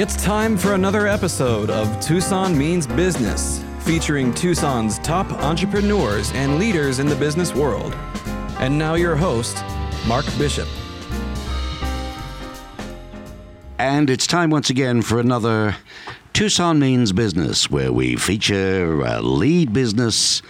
It's time for another episode of Tucson Means Business, featuring Tucson's top entrepreneurs and leaders in the business world. And now, your host, Mark Bishop. And it's time once again for another Tucson Means Business, where we feature uh, lead business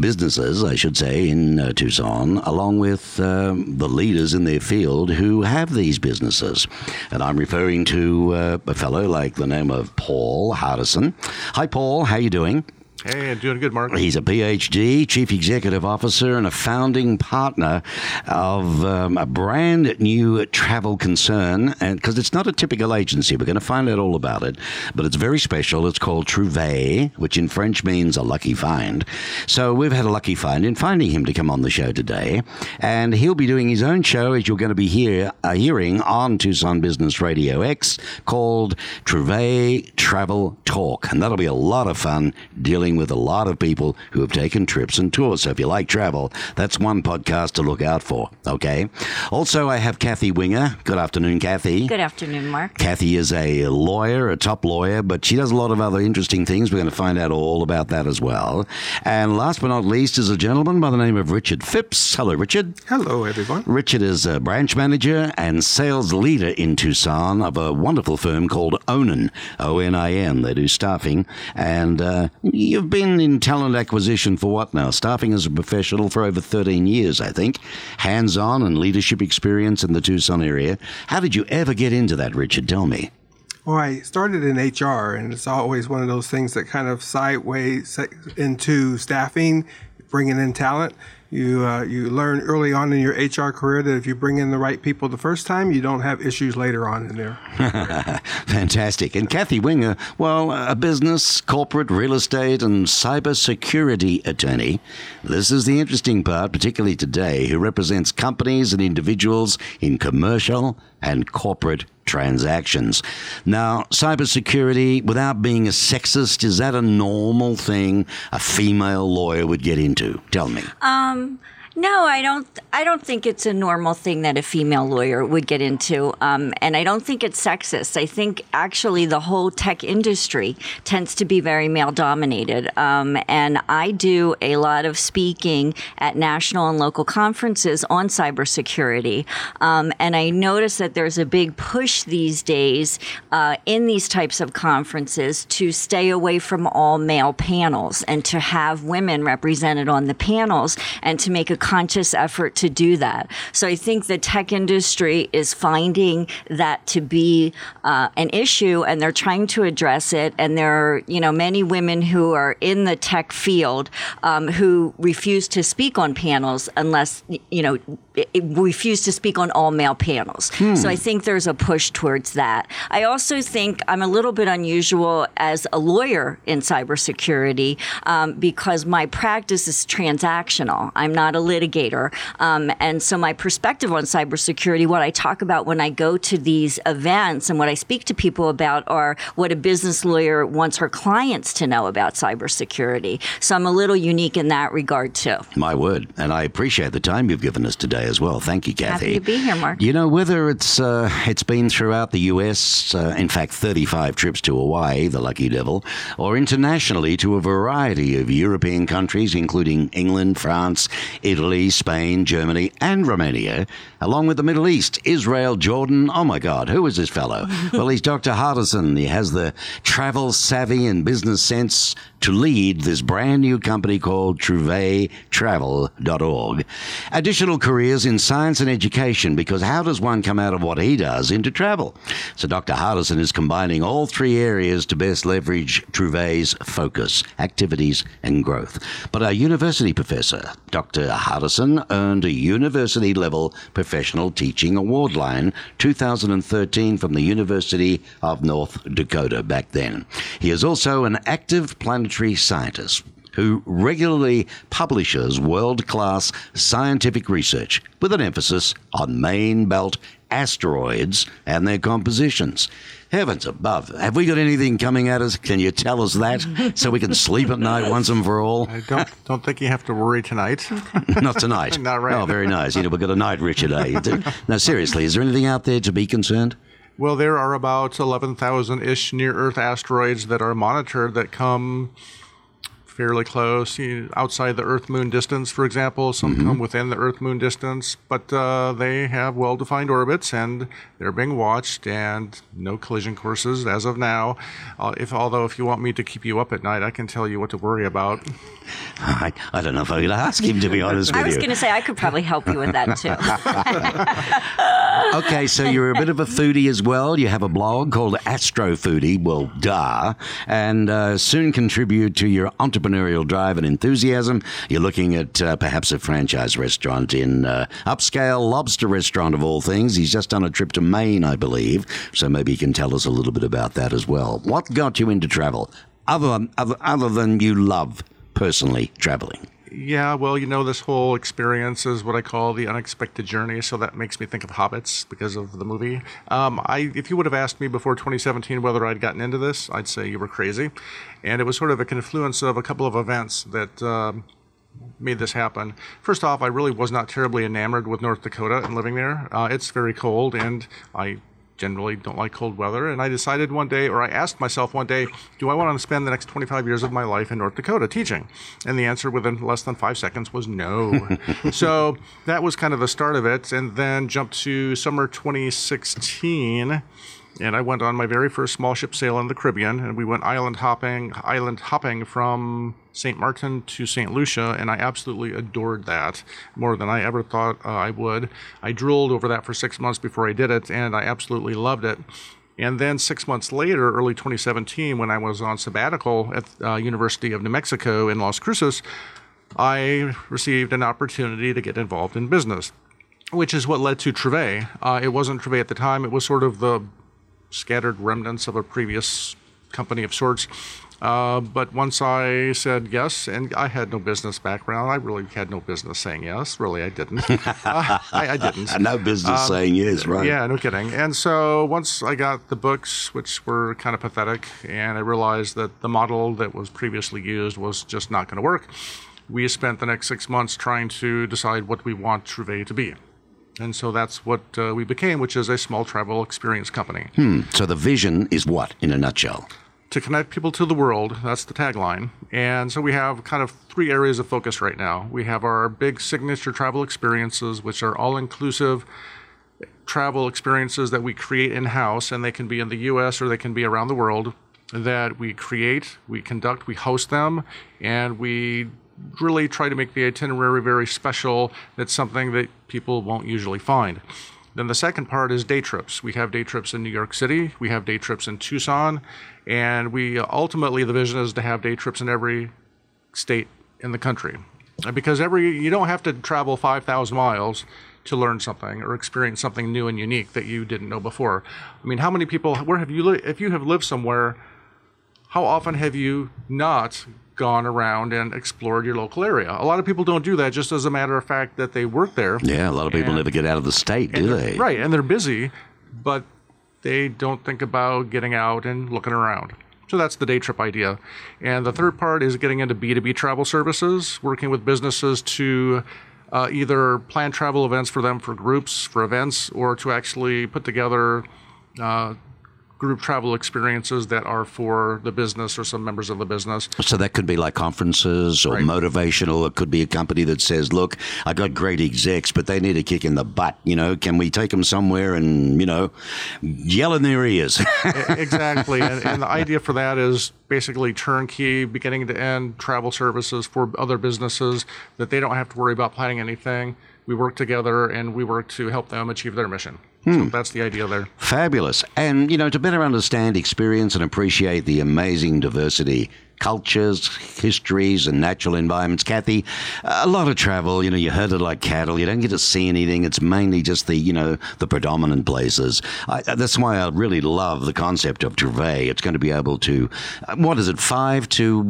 businesses, I should say, in uh, Tucson, along with um, the leaders in their field who have these businesses. And I'm referring to uh, a fellow like the name of Paul Hardersen. Hi, Paul. How are you doing? Hey, doing good, Mark. He's a PhD, Chief Executive Officer, and a founding partner of um, a brand new travel concern. And because it's not a typical agency, we're going to find out all about it. But it's very special. It's called Trouvaille, which in French means a lucky find. So we've had a lucky find in finding him to come on the show today, and he'll be doing his own show, as you're going to be here uh, hearing on Tucson Business Radio X, called Trouvaille Travel Talk, and that'll be a lot of fun dealing with a lot of people who have taken trips and tours. So if you like travel, that's one podcast to look out for. Okay. Also, I have Kathy Winger. Good afternoon, Kathy. Good afternoon, Mark. Kathy is a lawyer, a top lawyer, but she does a lot of other interesting things. We're going to find out all about that as well. And last but not least is a gentleman by the name of Richard Phipps. Hello, Richard. Hello, everyone. Richard is a branch manager and sales leader in Tucson of a wonderful firm called Onin, O N I N. They do staffing. And uh, you've been in talent acquisition for what now? Staffing as a professional for over 13 years, I think. Hands on and leadership experience in the Tucson area. How did you ever get into that, Richard? Tell me. Well, I started in HR, and it's always one of those things that kind of sideways into staffing, bringing in talent. You uh, you learn early on in your HR career that if you bring in the right people the first time, you don't have issues later on in there. Fantastic. And Kathy Winger, well, a business, corporate, real estate, and cybersecurity attorney. This is the interesting part, particularly today, who represents companies and individuals in commercial and corporate transactions. Now, cybersecurity, without being a sexist, is that a normal thing a female lawyer would get into? Tell me. Um, no, I don't. I don't think it's a normal thing that a female lawyer would get into, um, and I don't think it's sexist. I think actually the whole tech industry tends to be very male dominated, um, and I do a lot of speaking at national and local conferences on cybersecurity, um, and I notice that there's a big push these days uh, in these types of conferences to stay away from all male panels and to have women represented on the panels and to make a conscious effort to do that. So I think the tech industry is finding that to be uh, an issue and they're trying to address it. And there are, you know, many women who are in the tech field um, who refuse to speak on panels unless, you know, refuse to speak on all male panels. Hmm. So I think there's a push towards that. I also think I'm a little bit unusual as a lawyer in cybersecurity um, because my practice is transactional. I'm not a litigator. Um, and so my perspective on cybersecurity, what I talk about when I go to these events and what I speak to people about are what a business lawyer wants her clients to know about cybersecurity. So I'm a little unique in that regard too. My word. And I appreciate the time you've given us today as well. Thank you, Kathy. Happy to be here, Mark. You know, whether it's uh, it's been throughout the U.S., uh, in fact, 35 trips to Hawaii, the lucky devil, or internationally to a variety of European countries, including England, France, Italy, Italy, Spain, Germany, and Romania, along with the Middle East, Israel, Jordan. Oh my God, who is this fellow? well, he's Dr. Hardersen. He has the travel savvy and business sense to lead this brand new company called TrouvailleTravel.org. Additional careers in science and education, because how does one come out of what he does into travel? So Dr. Hardersen is combining all three areas to best leverage Trouvaille's focus, activities, and growth. But our university professor, Dr. Hardersen, earned a university level professional teaching award line 2013 from the University of North Dakota back then. He is also an active planetary scientist who regularly publishes world class scientific research with an emphasis on main belt asteroids and their compositions. Heavens above. Have we got anything coming at us? Can you tell us that so we can sleep at night once and for all? I don't, don't think you have to worry tonight. Not tonight. Not right. Oh, very nice. You know, we've got a night, Richard. Eh? No, seriously, is there anything out there to be concerned? Well, there are about 11,000 ish near Earth asteroids that are monitored that come fairly close you know, outside the Earth Moon distance, for example. Some come within the Earth Moon distance, but uh, they have well defined orbits and they're being watched and no collision courses as of now. Uh, if Although, if you want me to keep you up at night, I can tell you what to worry about. I, I don't know if I'm going to ask him, to be honest with you. I was going to say I could probably help you with that too. Okay, so you're a bit of a foodie as well. You have a blog called Astro Foodie, well, duh, and uh, soon contribute to your entrepreneurial drive and enthusiasm. You're looking at uh, perhaps a franchise restaurant in uh, upscale lobster restaurant of all things. He's just done a trip to Maine, I believe, so maybe you can tell us a little bit about that as well. What got you into travel, other other, other than you love personally traveling? Yeah, well, you know, this whole experience is what I call the unexpected journey. So that makes me think of Hobbits because of the movie. Um, I, if you would have asked me before 2017 whether I'd gotten into this, I'd say you were crazy. And it was sort of a confluence of a couple of events that um, made this happen. First off, I really was not terribly enamored with North Dakota and living there. Uh, it's very cold, and I generally don't like cold weather. And I decided one day, or I asked myself one day, do I want to spend the next 25 years of my life in North Dakota teaching? And the answer within less than five seconds was no. so that was kind of the start of it. And then jumped to summer 2016 and I went on my very first small ship sail in the Caribbean, and we went island hopping, island hopping from St. Martin to St. Lucia, and I absolutely adored that more than I ever thought uh, I would. I drooled over that for six months before I did it, and I absolutely loved it. And then six months later, early 2017, when I was on sabbatical at uh, University of New Mexico in Las Cruces, I received an opportunity to get involved in business, which is what led to Trouvaille. Uh, it wasn't Trouvaille at the time; it was sort of the scattered remnants of a previous company of sorts. Uh, but once I said yes, and I had no business background, I really had no business saying yes. Really, I didn't. uh, I, I didn't. No business saying yes, right? Um, Yeah, no kidding. And so once I got the books, which were kind of pathetic, and I realized that the model that was previously used was just not going to work, we spent the next six months trying to decide what we want Trouvaille to be. And so that's what uh, we became, which is a small travel experience company. So the vision is what, in a nutshell? To connect people to the world, that's the tagline. And so we have kind of three areas of focus right now. We have our big signature travel experiences, which are all inclusive travel experiences that we create in house, and they can be in the US or they can be around the world, that we create, we conduct, we host them, and we really try to make the itinerary very special. That's something that people won't usually find. Then the second part is day trips. We have day trips in New York City, we have day trips in Tucson, and we ultimately the vision is to have day trips in every state in the country. Because every you don't have to travel 5,000 miles to learn something or experience something new and unique that you didn't know before. I mean, how many people where have you li- if you have lived somewhere how often have you not gone around and explored your local area? A lot of people don't do that just as a matter of fact that they work there. Yeah, a lot of people And- never get out of the state, do they? Right, and they're busy, but they don't think about getting out and looking around. So that's the day trip idea. And the third part is getting into B2B travel services, working with businesses to uh, either plan travel events for them for groups, for events, or to actually put together uh, group travel experiences that are for the business or some members of the business. So that could be like conferences or Right. motivational. It could be a company that says, "Look, I got great execs, but they need a kick in the butt. You know, can we take them somewhere and you know, yell in their ears?" exactly. And, and the idea for that is basically turnkey, beginning to end travel services for other businesses that they don't have to worry about planning anything. We work together and we work to help them achieve their mission. So hmm. that's the idea there. Fabulous. And, you know, to better understand, experience, and appreciate the amazing diversity, cultures, histories, and natural environments, Kathy, a lot of travel, you know, you herd it like cattle. You don't get to see anything. It's mainly just the, you know, the predominant places. I, that's why I really love the concept of Trouvaille. It's going to be able to, uh, what is it, five to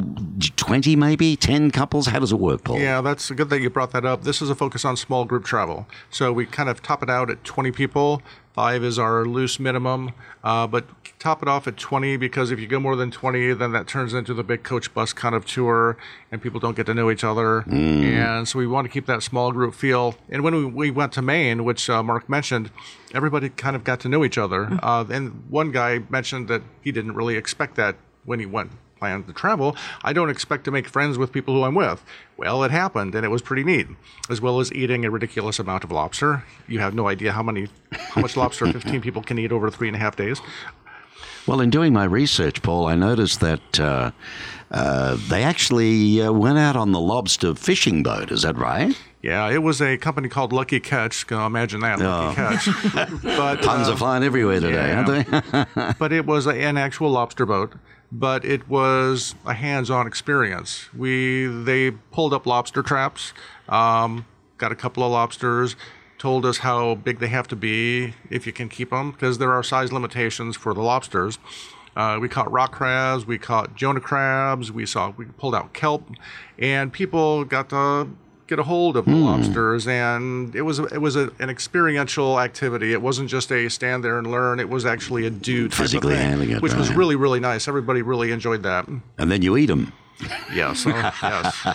20 maybe? 10 couples? How does it work, Paul? Yeah, that's a good that you brought that up. This is a focus on small group travel. So we kind of top it out at 20 people, Five is our loose minimum, uh, but top it off at 20 because if you go more than 20, then that turns into the big coach bus kind of tour and people don't get to know each other. And so we want to keep that small group feel. And when we, we went to Maine, which uh, Mark mentioned, everybody kind of got to know each other. Uh, and one guy mentioned that he didn't really expect that when he went plan to travel, I don't expect to make friends with people who I'm with. Well, it happened, and it was pretty neat. As well as eating a ridiculous amount of lobster. You have no idea how many, how much lobster 15 people can eat over three and a half days. Well, in doing my research, Paul, I noticed that uh, uh, they actually uh, went out on the lobster fishing boat. Is that right? Yeah, it was a company called Lucky Catch. Can you imagine that, Lucky Catch. but Puns uh, are flying everywhere today, yeah. aren't they? but it was an actual lobster boat. But it was a hands-on experience. We they pulled up lobster traps, um, got a couple of lobsters, told us how big they have to be if you can keep them, because there are size limitations for the lobsters. Uh, we caught rock crabs, we caught Jonah crabs, we saw we pulled out kelp, and people got to get a hold of the lobsters. And it was it was a, an experiential activity. It wasn't just a stand there and learn. It was actually a do Physically thing, handling it, which was really really nice. Everybody really enjoyed that. and then you eat them. Yes, uh, yes.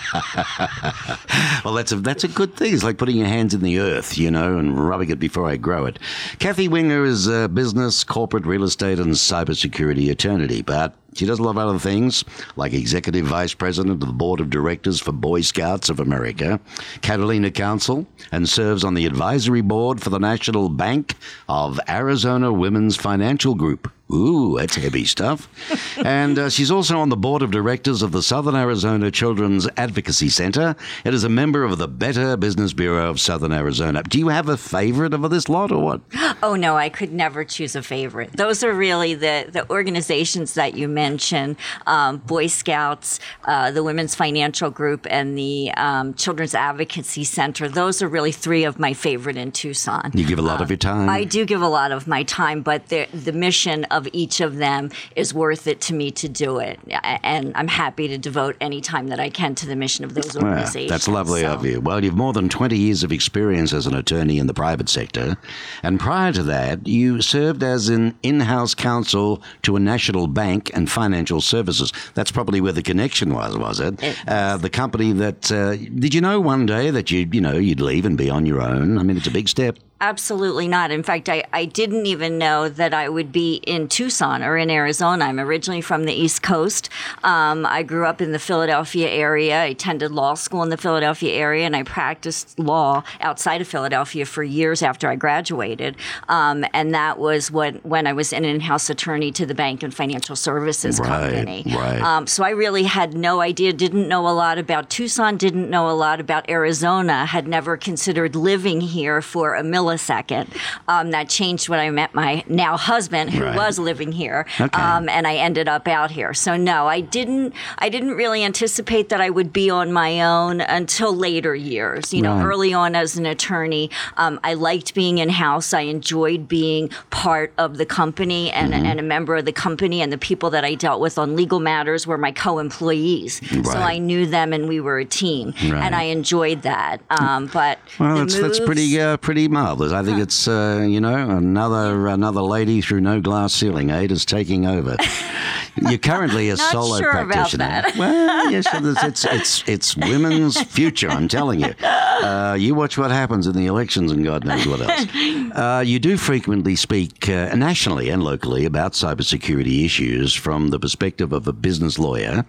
Well, that's a that's a good thing. It's like putting your hands in the earth, you know, and rubbing it before I grow it. Kathy Winger is a business, corporate, real estate, and cybersecurity eternity, but she does a lot of other things, like executive vice president of the board of directors for Boy Scouts of America, Catalina Council, and serves on the advisory board for the National Bank of Arizona Women's Financial Group. Ooh, that's heavy stuff. and uh, she's also on the board of directors of the Southern Arizona Children's Advocacy Center. It is a member of the Better Business Bureau of Southern Arizona. Do you have a favorite of this lot or what? Oh no, I could never choose a favorite. Those are really the the organizations that you mentioned: um, Boy Scouts, uh, the Women's Financial Group, and the um, Children's Advocacy Center. Those are really three of my favorite in Tucson. You give a lot of your time. I do give a lot of my time, but the the mission of each of them is worth it to me to do it, and I'm happy to devote any time that I can to the mission of those Well, organizations. that's lovely So- of you. Well, you've more than 20 years of experience as an attorney in the private sector. And prior to that, you served as an in house counsel to a national bank and financial services. That's probably where the connection was, was it? It Uh, the company that, uh, did you know one day that you, you know, you'd leave and be on your own? I mean, it's a big step. Absolutely not. In fact, I, I didn't even know that I would be in Tucson or in Arizona. I'm originally from the East Coast. Um, I grew up in the Philadelphia area. I attended law school in the Philadelphia area, and I practiced law outside of Philadelphia for years after I graduated. Um, and that was when, when I was an in house attorney to the bank and financial services Right, company. right. Um, so I really had no idea, didn't know a lot about Tucson, didn't know a lot about Arizona, had never considered living here for a millisecond. Um, that changed when I met my now husband, who Right. was living here, Okay. um, and I ended up out here. So no, I didn't. I didn't really anticipate that I would be on my own until later years. You know, Right. early on as an attorney, um, I liked being in house. I enjoyed being part of the company and, Mm-hmm. and a member of the company, and the people that I dealt with on legal matters were my co-employees. So I knew them, and we were a team, Right. and I enjoyed that. Um, but Well, that's, that's pretty uh, pretty I think it's uh, you know another another lady through no glass ceiling aid is taking over. You're currently a solo sure practitioner. Well, yes, it's, it's it's it's women's future. I'm telling you. Uh, you watch what happens in the elections and God knows what else. Uh, you do frequently speak uh, nationally and locally about cybersecurity issues from the perspective of a business lawyer,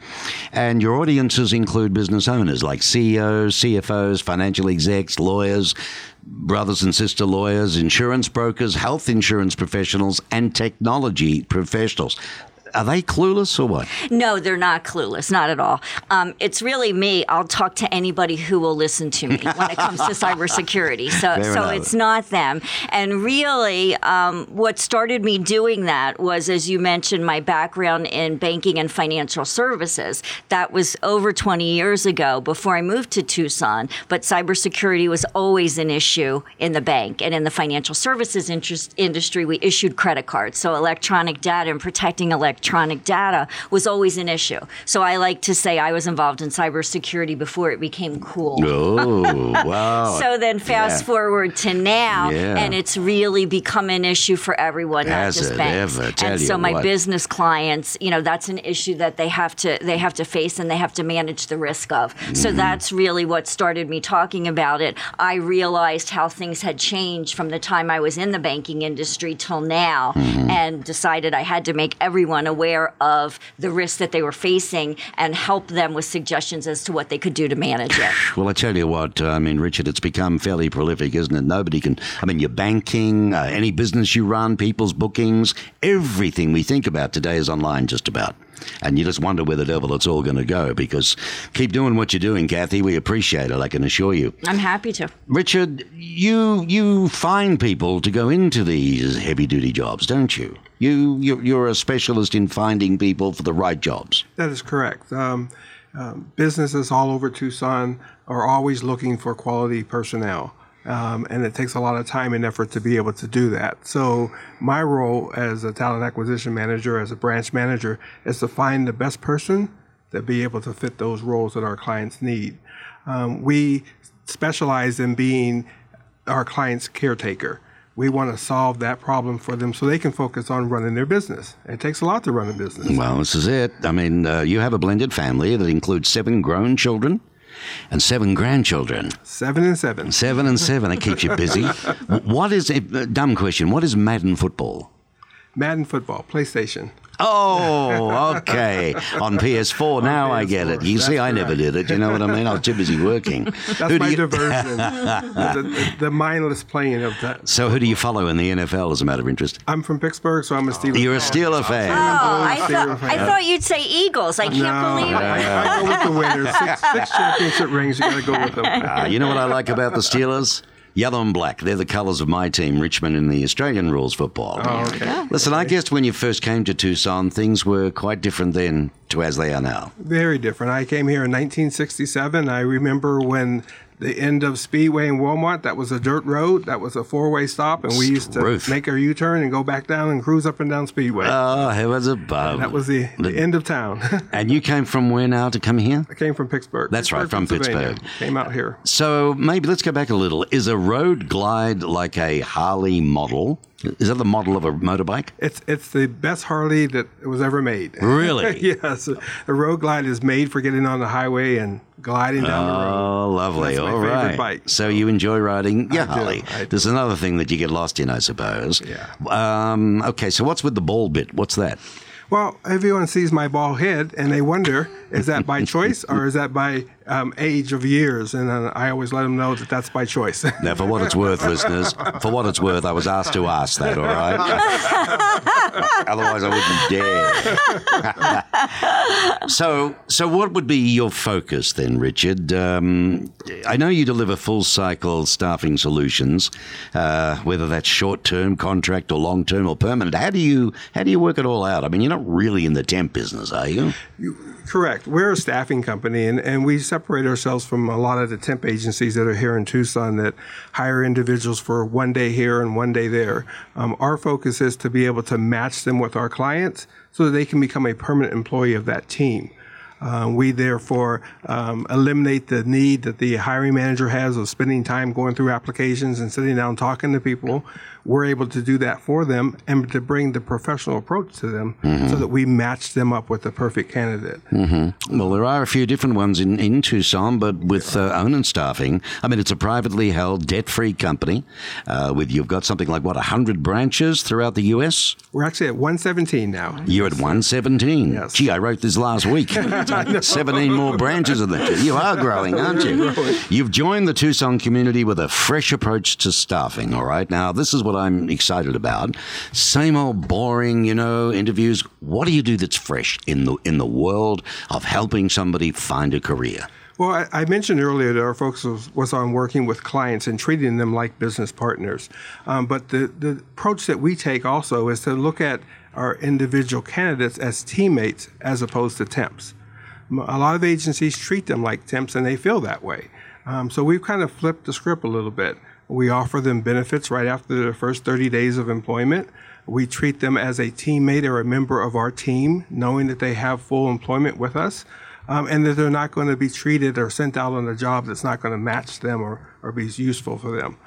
and your audiences include business owners like CEOs, CFOs, financial execs, lawyers, brothers and sister lawyers, insurance brokers, health insurance professionals, and technology professionals. Are they clueless or what? No, they're not clueless, not at all. Um, it's really me. I'll talk to anybody who will listen to me when it comes to cybersecurity. So, Fair so enough. it's not them. And really, um, what started me doing that was, as you mentioned, my background in banking and financial services. That was over 20 years ago before I moved to Tucson. But cybersecurity was always an issue in the bank and in the financial services interest, industry. We issued credit cards, so electronic data and protecting electronic electronic data was always an issue. So I like to say I was involved in cybersecurity before it became cool. Oh, wow. So then fast Yeah. forward to now, Yeah. and it's really become an issue for everyone, not just banks. ever? And so my what. business clients, you know, that's an issue that they have to they have to face and they have to manage the risk of. So Mm-hmm. that's really what started me talking about it. I realized how things had changed from the time I was in the banking industry till now, Mm-hmm. and decided I had to make everyone aware of the risks that they were facing and help them with suggestions as to what they could do to manage it. Well, I tell you what, I mean, Richard, it's become fairly prolific, isn't it? Nobody can, I mean, your banking, uh, any business you run, people's bookings, everything we think about today is online just about. And you just wonder where the devil it's all going to go because keep doing what you're doing, Kathy. We appreciate it, I can assure you. I'm happy to. Richard, you you find people to go into these heavy duty jobs, don't you? You you're, you're a specialist in finding people for the right jobs. That is correct. Um, um, businesses all over Tucson are always looking for quality personnel. Um, and it takes a lot of time and effort to be able to do that. So, my role as a talent acquisition manager, as a branch manager, is to find the best person to be able to fit those roles that our clients need. Um, we specialize in being our client's caretaker. We want to solve that problem for them so they can focus on running their business. It takes a lot to run a business. Well, this is it. I mean, uh, you have a blended family that includes seven grown children and seven grandchildren. Seven and seven. Seven and seven. That keeps you busy. What is a dumb question? What is Madden football? Madden football, PlayStation. Oh, okay. On PS4 now I get it. PS4, You see, that's I never did it. You know what I mean? I was too busy working. That's Who do my you- diversion. the, the, the mindless playing of that. So, who do you follow in the NFL as a matter of interest? I'm from Pittsburgh, so I'm a Steelers. You're a fan. Steeler fan. Oh, I Steelers thought, fan. I thought you'd say Eagles. I can't No, believe it. I, I go with the winners. Six, six championship rings. You got to go with them. Ah, you know what I like about the Steelers? Yellow and black. They're the colours of my team, Richmond, in the Australian rules football. Oh, okay. Listen, I guess when you first came to Tucson, things were quite different then to as they are now. Very different. I came here in 1967. I remember when the end of Speedway in Wilmot. that was a dirt road. That was a four-way stop, and we used to Truth. make our U-turn and go back down and cruise up and down Speedway. Oh, heavens above. that was the, the end of town. and you came from where now to come here? I came from Pittsburgh. That's right, from Pittsburgh. Came out here. So maybe let's go back a little. Is a road glide like a Harley model? Is that the model of a motorbike? It's it's the best Harley that was ever made. Really? yes, the Road Glide is made for getting on the highway and gliding down the road. Oh, lovely. That's All right. bike. So you enjoy riding do, Harley. There's another thing that you get lost in, I suppose. Yeah. Um, okay, so what's with the ball bit? What's that? Well, everyone sees my bald head and they wonder, is that by choice or is that by um, age of years? And uh, I always let them know that that's by choice. Now, for what it's worth, listeners, for what it's worth, I was asked to ask that, all right? Otherwise, I wouldn't dare. so, so what would be your focus then, Richard? Um, I know you deliver full cycle staffing solutions, uh, whether that's short term contract or long term or permanent. How do you how do you work it all out? I mean, you're not really in the temp business, are you? Correct. We're a staffing company, and, and we separate ourselves from a lot of the temp agencies that are here in Tucson that hire individuals for one day here and one day there. Um, our focus is to be able to match them with our clients so that they can become a permanent employee of that team. Uh, we therefore um, eliminate the need that the hiring manager has of spending time going through applications and sitting down talking to people. We're able to do that for them and to bring the professional approach to them so that we match them up with the perfect candidate. Well, there are a few different ones in, in Tucson, but with uh, Onin staffing. I mean, it's a privately held, debt-free company. Uh, with you've got something like what hundred branches throughout the U.S. We're actually at 117 now. You're at 117. Yes. Gee, I wrote this last week. 17 more branches of that. You are growing, aren't you? You've joined the Tucson community with a fresh approach to staffing, all right? Now, this is what I'm excited about. Same old boring, you know, interviews. What do you do that's fresh in the in the world of helping somebody find a career? Well, I, I mentioned earlier that our focus was, was on working with clients and treating them like business partners. Um, but the, the approach that we take also is to look at our individual candidates as teammates as opposed to temps. A lot of agencies treat them like temps and they feel that way. Um, so we've kind of flipped the script a little bit. We offer them benefits right after their first 30 days of employment. We treat them as a teammate or a member of our team, knowing that they have full employment with us um, and that they're not going to be treated or sent out on a job that's not going to match them or, or be useful for them.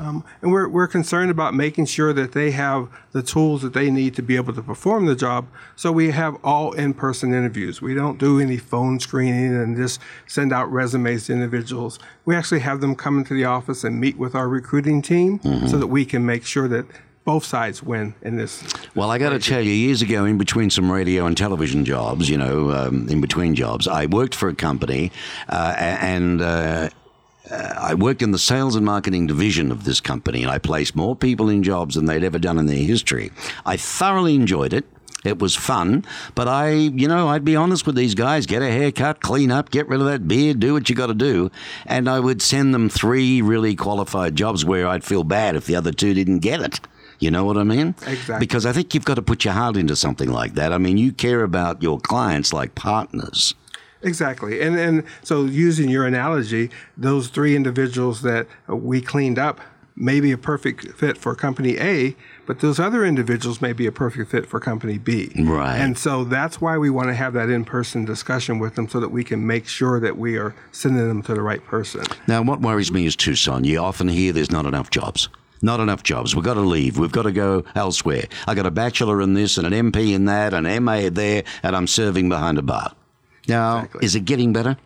Um, and we're, we're concerned about making sure that they have the tools that they need to be able to perform the job. So we have all in person interviews. We don't do any phone screening and just send out resumes to individuals. We actually have them come into the office and meet with our recruiting team so that we can make sure that both sides win in this. Well, I got to tell you, years ago, in between some radio and television jobs, you know, um, in between jobs, I worked for a company, uh, and uh, uh, I worked in the sales and marketing division of this company, and I placed more people in jobs than they'd ever done in their history. I thoroughly enjoyed it. It was fun, but I, you know, I'd be honest with these guys get a haircut, clean up, get rid of that beard, do what you got to do. And I would send them three really qualified jobs where I'd feel bad if the other two didn't get it. You know what I mean? Exactly. Because I think you've got to put your heart into something like that. I mean, you care about your clients like partners. Exactly. And and so using your analogy, those three individuals that we cleaned up may be a perfect fit for company A, but those other individuals may be a perfect fit for company B. Right. And so that's why we want to have that in-person discussion with them so that we can make sure that we are sending them to the right person. Now, what worries me is Tucson. You often hear there's not enough jobs. Not enough jobs. We've got to leave. We've got to go elsewhere. I got a bachelor in this and an MP in that, an MA there, and I'm serving behind a bar. Now, Exactly. is it getting better?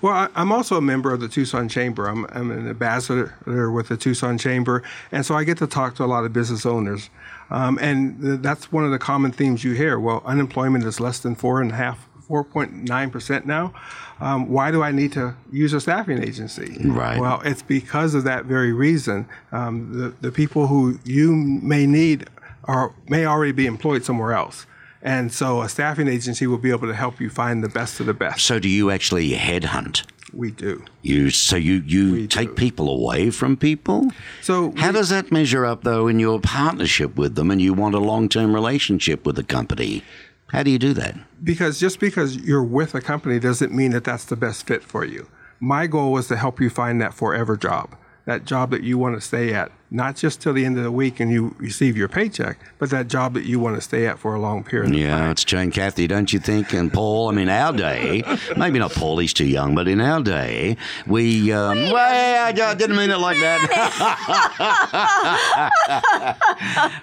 Well, I, I'm also a member of the Tucson Chamber. I'm, I'm an ambassador with the Tucson Chamber, and so I get to talk to a lot of business owners. Um, and th- that's one of the common themes you hear. Well, unemployment is less than four and a half, 4.9 percent now. Um, why do I need to use a staffing agency? Right. Well, it's because of that very reason. Um, the the people who you may need are may already be employed somewhere else. And so a staffing agency will be able to help you find the best of the best. So, do you actually headhunt? We do. You so you you take people away from people. So How we- does that measure up though in your partnership with them, and you want a long-term relationship with the company? How do you do that? because just because you're with a company doesn't mean that that's the best fit for you. My goal was to help you find that forever job, that job that you want to stay at, not just till the end of the week and you receive your paycheck, but that job that you want to stay at for a long period. of Yeah, it's Jane Kathy, don't you think? And Paul, I mean, our day, maybe not Paul, he's too young, but in our day, we, um, well, I didn't mean it like that.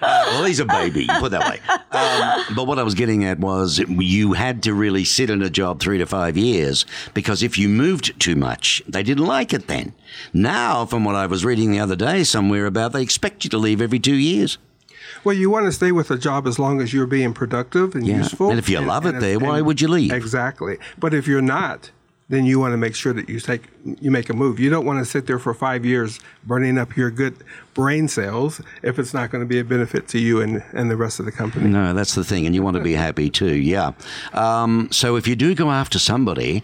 well, he's a baby, put it that way. Um, but what I was getting at was you had to really sit in a job three to five years because if you moved too much, they didn't like it then. Now, from what I was reading the other day somewhere about, they expect you to leave every two years. Well, you want to stay with a job as long as you're being productive and Yeah. useful. And if you love it there, why would you leave? Exactly. But if you're not, then you want to make sure that you take you make a move. You don't want to sit there for five years burning up your good brain cells if it's not going to be a benefit to you and, and the rest of the company. No, that's the thing, and you want to be happy too. Yeah. Um, so if you do go after somebody,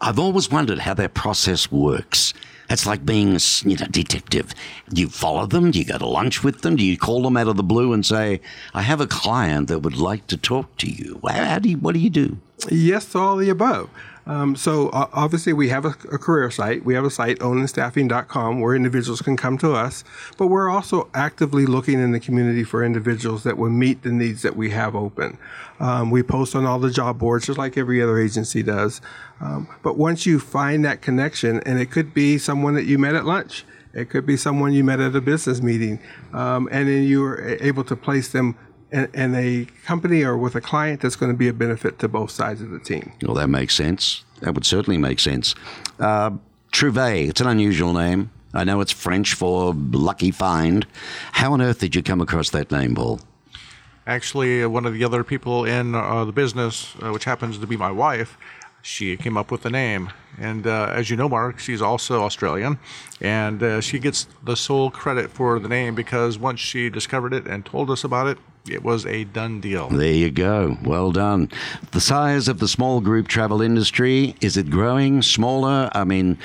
I've always wondered how that process works. It's like being, a you know, detective. You follow them? Do you go to lunch with them? Do you call them out of the blue and say, "I have a client that would like to talk to you"? How, do you? What do you do? Yes all the above. Um, so uh, obviously we have a, a career site. We have a site, oninstaffing.com, where individuals can come to us. But we're also actively looking in the community for individuals that will meet the needs that we have open. Um, we post on all the job boards, just like every other agency does. Um, but once you find that connection, and it could be someone that you met at lunch, it could be someone you met at a business meeting, um, and then you are able to place them in, in a company or with a client that's going to be a benefit to both sides of the team. Well, that makes sense. That would certainly make sense. Uh, Trouvaille, it's an unusual name. I know it's French for lucky find. How on earth did you come across that name, Paul? Actually, uh, one of the other people in uh, the business, uh, which happens to be my wife, she came up with the name. And uh, as you know, Mark, she's also Australian. And uh, she gets the sole credit for the name because once she discovered it and told us about it, it was a done deal. There you go. Well done. The size of the small group travel industry, is it growing, smaller? I mean,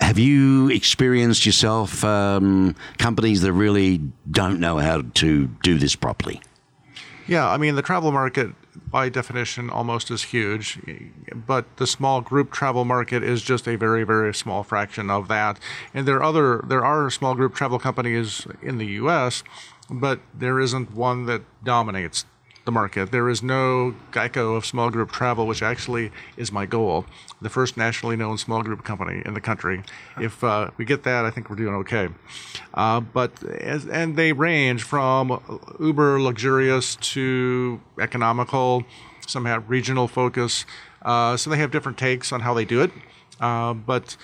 have you experienced yourself um, companies that really don't know how to do this properly? Yeah, I mean, the travel market, by definition, almost is huge, but the small group travel market is just a very, very small fraction of that. And there are other, there are small group travel companies in the U.S. but there isn't one that dominates the market. There is no Geico of small group travel, which actually is my goal. The first nationally known small group company in the country. If uh, we get that, I think we're doing okay. Uh, but as, and they range from uber luxurious to economical. Some have regional focus. Uh, so they have different takes on how they do it. Uh, but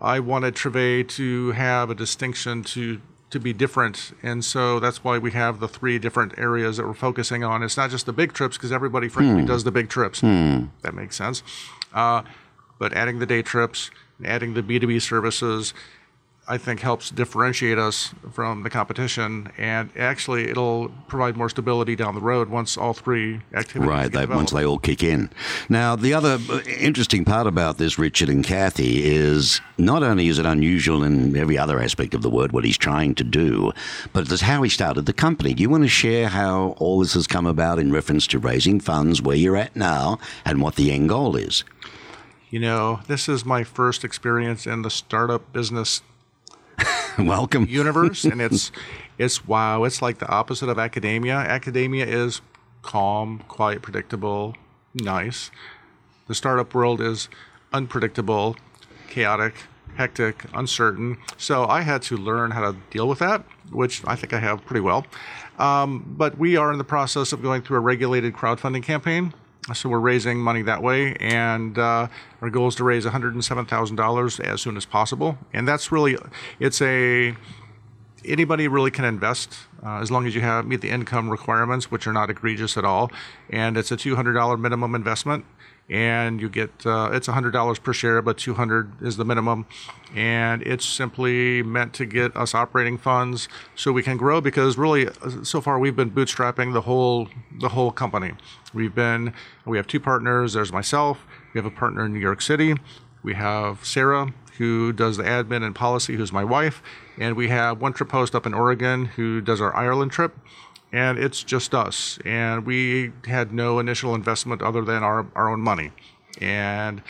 I wanted Trouvaille to have a distinction to to be different. And so that's why we have the three different areas that we're focusing on. It's not just the big trips, because everybody, frankly, does the big trips. That makes sense. Uh, but adding the day trips, adding the B2B services, I think helps differentiate us from the competition, and actually it'll provide more stability down the road once all three activities Right, they, once they all kick in. Now, the other uh, interesting part about this, Richard and Kathy, is not only is it unusual in every other aspect of the word what he's trying to do, but it's how he started the company. Do you want to share how all this has come about in reference to raising funds, where you're at now, and what the end goal is? You know, this is my first experience in the startup business Welcome. universe, and it's it's wow. It's like the opposite of academia. Academia is calm, quiet, predictable, nice. The startup world is unpredictable, chaotic, hectic, uncertain. So I had to learn how to deal with that, which I think I have pretty well. Um, but we are in the process of going through a regulated crowdfunding campaign. So we're raising money that way, and uh, our goal is to raise $107,000 as soon as possible. And that's really, it's a anybody really can invest uh, as long as you have meet the income requirements, which are not egregious at all. And it's a two hundred dollar minimum investment, and you get uh, it's hundred dollars per share, but two hundred is the minimum. And it's simply meant to get us operating funds so we can grow. Because really, uh, so far we've been bootstrapping the whole the whole company. We've been we have two partners. There's myself. We have a partner in New York City. We have Sarah, who does the admin and policy, who's my wife, and we have one trip host up in Oregon who does our Ireland trip, and it's just us. And we had no initial investment other than our, our own money. And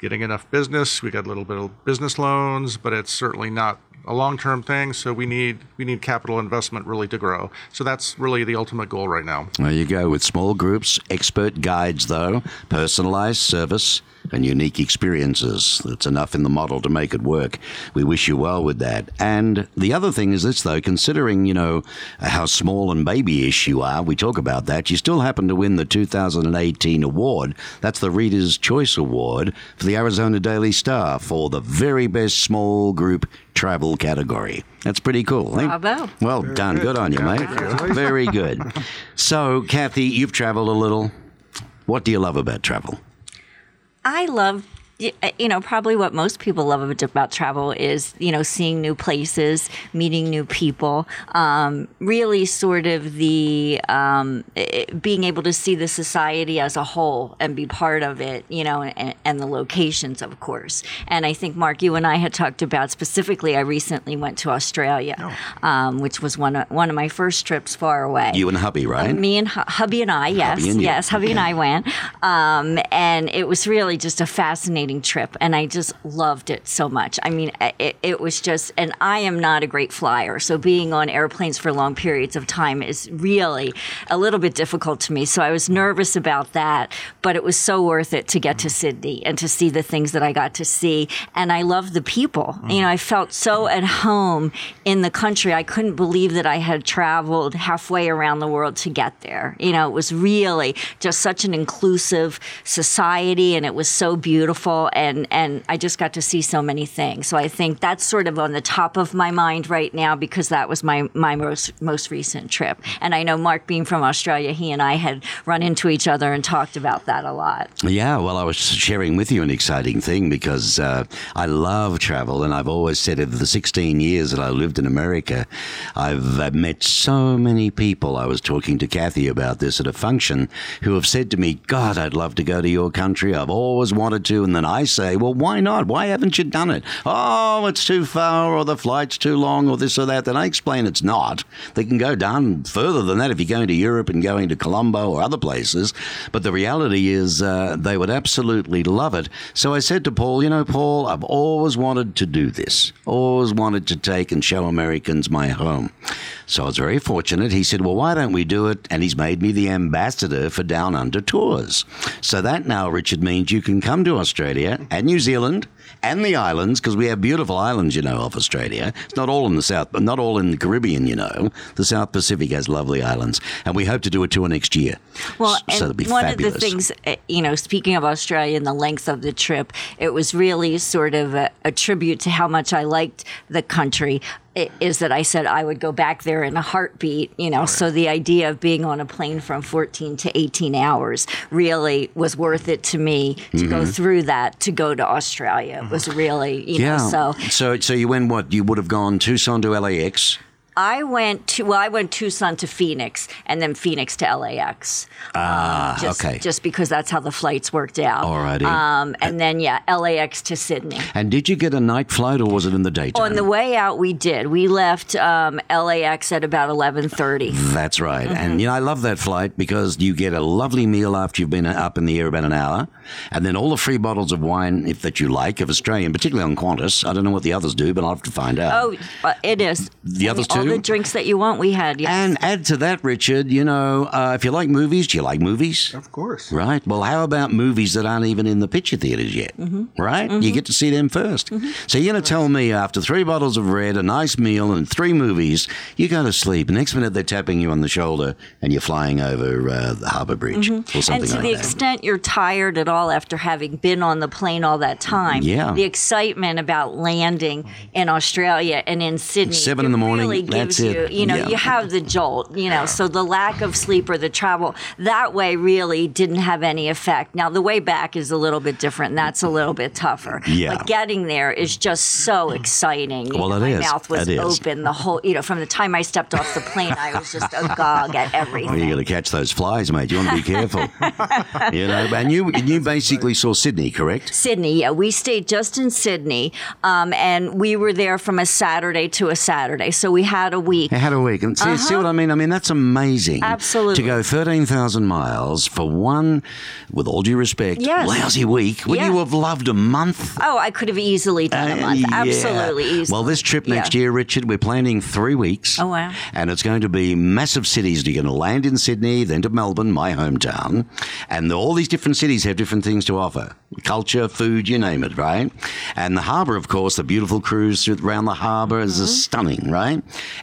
getting enough business, we got a little bit of business loans, but it's certainly not a long-term thing. So we need we need capital investment really to grow. So that's really the ultimate goal right now. There you go, with small groups, expert guides, though, personalized service, and unique experiences. That's enough in the model to make it work. We wish you well with that. And the other thing is this, though, considering, you know, how small and babyish you are, we talk about that, you still happen to win the 2018 award. That's the Reader's Choice Award for the Arizona Daily Star for the very best small group travel category. That's pretty cool. eh? Bravo. Well done. Good on you, mate. Very good. So, Kathy, you've traveled a little. What do you love about travel? I love, you know, probably what most people love about travel is, you know, seeing new places, meeting new people, um, really sort of the um, being able to see the society as a whole and be part of it, you know, and, and the locations, of course. And I think, Mark, you and I had talked about specifically, I recently went to Australia, um, which was one of, one of my first trips far away. You and hubby, right? Me and hu- hubby and I, yes, and yes, hubby and I went, um, and it was really just a fascinating trip, and I just loved it so much. I mean, it, it was just, and I am not a great flyer, so being on airplanes for long periods of time is really a little bit difficult to me. So I was nervous about that, but it was so worth it to get to Sydney and to see the things that I got to see, and I love the people. You know, I felt so at home in the country. I couldn't believe that I had traveled halfway around the world to get there. You know, it was really just such an inclusive society and it was so beautiful and and I just got to see so many things. So I think that's sort of on the top of my mind right now because that was my my most most recent trip. And I know Mark being from Australia, he and I had run into each other and talked about that a lot. Yeah, well, I was sharing with you an exciting thing because uh, I love travel, and I've always said of the 16 years that I lived in America, I've uh, met so many people. I was talking to Kathy about this at a function who have said to me, God, I'd love to go to your country. I've always wanted to. And then And I say, well, why not? Why haven't you done it? Oh, it's too far, or the flight's too long, or this or that. Then I explain it's not. They can go down further than that if you're going to Europe and going to Colombo or other places. But the reality is, uh, they would absolutely love it. So I said to Paul, you know, Paul, I've always wanted to do this, always wanted to take and show Americans my home. So I was very fortunate. He said, Well, why don't we do it? And he's made me the ambassador for Down Under Tours. So that now, Richard, means you can come to Australia and New Zealand and the islands, because we have beautiful islands, you know, off Australia. It's not all in the South, but not all in the Caribbean, you know. The South Pacific has lovely islands. And we hope to do a tour next year. Well, and so it'll be one fabulous. of the things, uh, you know, speaking of Australia and the length of the trip, it was really sort of a, a tribute to how much I liked the country. Is that I said I would go back there in a heartbeat, you know. So the idea of being on a plane from 14 to 18 hours really was worth it to me to go through that to go to Australia. It was really, you Mm-hmm. yeah. know, so so, so you went what? You would have gone Tucson to LAX. I went to well, I went Tucson to Phoenix and then Phoenix to LAX. Ah, just, okay. Just because that's how the flights worked out. Alrighty. Um, and then yeah, LAX to Sydney. and did you get a night flight or was it in the daytime? On the way out, we did. We left um, LAX at about eleven thirty. That's right. Mm-hmm. And, you know, I love that flight because you get a lovely meal after you've been up in the air about an hour. And then all the free bottles of wine, if that you like, of Australian, particularly on Qantas. I don't know what the others do, but I'll have to find out. Oh, uh, it is. The others All the drinks that you want, we had. Yes. And add to that, Richard, you know, uh, if you like movies, do you like movies? Of course. Right. Well, how about movies that aren't even in the picture theaters yet? Mm-hmm. Right? You get to see them 1st So you're going to tell me after three bottles of red, a nice meal, and three movies, you go to sleep. Next minute, they're tapping you on the shoulder and you're flying over uh, the Harbour Bridge or something Mm-hmm. and to like the that. extent you're tired at all after having been on the plane all that time, Yeah. the excitement about landing in Australia and in Sydney, Seven in the morning, really gives you, you know, Yeah. you have the jolt, you know. So the lack of sleep or the travel that way really didn't have any effect. Now the way back is a little bit different. That's a little bit tougher. Yeah. but getting there is just so exciting. Well, know, it my is. mouth was It is. open the whole, you know, from the time I stepped off the plane, I was just agog at everything. Oh, you got to catch those flies, mate. You want to be careful. you know, and you you basically saw Sydney, correct? Sydney, yeah, we stayed just in Sydney, um, and we were there from a Saturday to a Saturday, so we had a week. I had a week. And see, see what I mean? I mean, that's amazing. Uh-huh. Absolutely. To go 13,000 miles for one, with all due respect, Yes. lousy week. Would Yeah. you have loved a month? Oh, I could have easily done a Uh, month. yeah. Absolutely, easily. Well, this trip Yeah. next year, Richard, we're planning three weeks. Oh, wow. And it's going to be massive cities. You're going to land in Sydney, then to Melbourne, my hometown. And all these different cities have different things to offer culture, food, you name it, right? And the harbour, of course, the beautiful cruise around the harbour is Mm-hmm. stunning, right?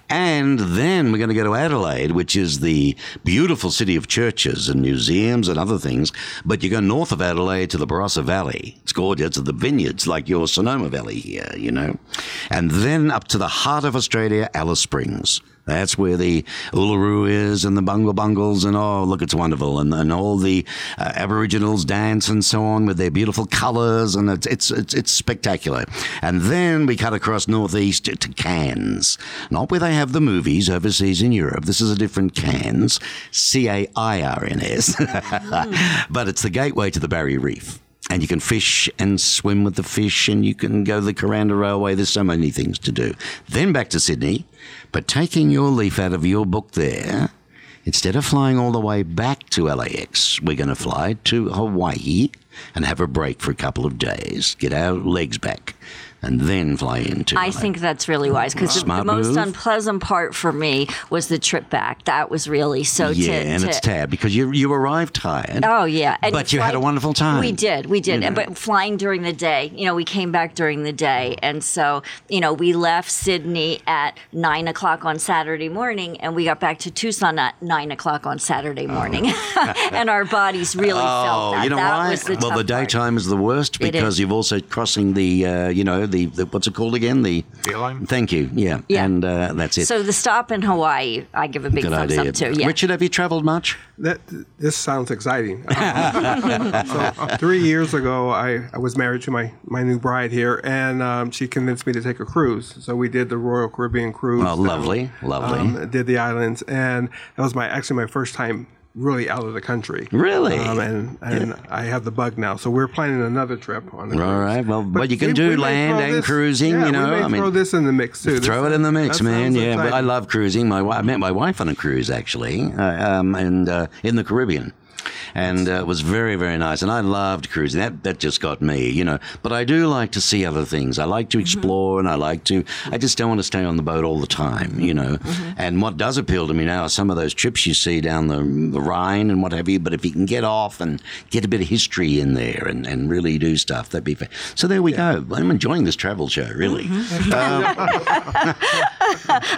And then we're going to go to Adelaide, which is the beautiful city of churches and museums and other things. But you go north of Adelaide to the Barossa Valley. It's gorgeous. The vineyards, like your Sonoma Valley here, you know. And then up to the heart of Australia, Alice Springs. That's where the Uluru is and the Bungle Bungles and oh, look, it's wonderful. And, and all the uh, Aboriginals dance and so on with their beautiful colours and it's, it's, it's, it's spectacular. And then we cut across northeast to, to Cairns, not where they have the movies overseas in Europe. This is a different Cairns, C A I R N S. but it's the gateway to the Barrier Reef. And you can fish and swim with the fish, and you can go the Kuranda Railway. There's so many things to do. Then back to Sydney, but taking your leaf out of your book there, instead of flying all the way back to LAX, we're going to fly to Hawaii and have a break for a couple of days, get our legs back, and then fly into. I think that's really wise because the, Smart most unpleasant part for me was the trip back. That was really so. yeah, to, and to, it's tad because you you arrived tired. Oh yeah, And But you had a wonderful time. We did, we did. You know. But flying during the day, you know, we came back during the day, and so you know, we left Sydney at nine o'clock on Saturday morning, and we got back to Tucson at nine o'clock on Saturday morning, and our bodies really felt Oh, that. you know that why? The well, the part. daytime is the worst because you've also crossing the, uh, you know, the, the what's it called again? The Dayline? Thank you. Yeah, Yeah. and uh, that's it. So the stop in Hawaii, I give a big Good thumbs idea. up to. Yeah. Richard, have you travelled much? That this sounds exciting. Um, so three years ago, I, I was married to my, my new bride here, and um, she convinced me to take a cruise. So we did the Royal Caribbean cruise. Oh, lovely, lovely. Um, did the islands, and that was my actually my first time really out of the country. Really? Um, and and I have the bug now, so we're planning another trip on. The All right. Well, but you can we- do we land and this- cruising, yeah, you know, I mean, throw this in the mix too. Throw This- it in the mix, man. Yeah, but I love cruising. My I met my wife on a cruise actually, uh, um, and uh, in the Caribbean. And uh, it was very, very nice. And I loved cruising. That that just got me, you know. But I do like to see other things. I like to mm-hmm. explore, and I like to. I just don't want to stay on the boat all the time, you know. Mm-hmm. And what does appeal to me now are some of those trips you see down the, the Rhine and what have you. But if you can get off and get a bit of history in there and, and really do stuff, that'd be. Fa- so there we go. I'm enjoying this travel show, really. Mm-hmm. Um,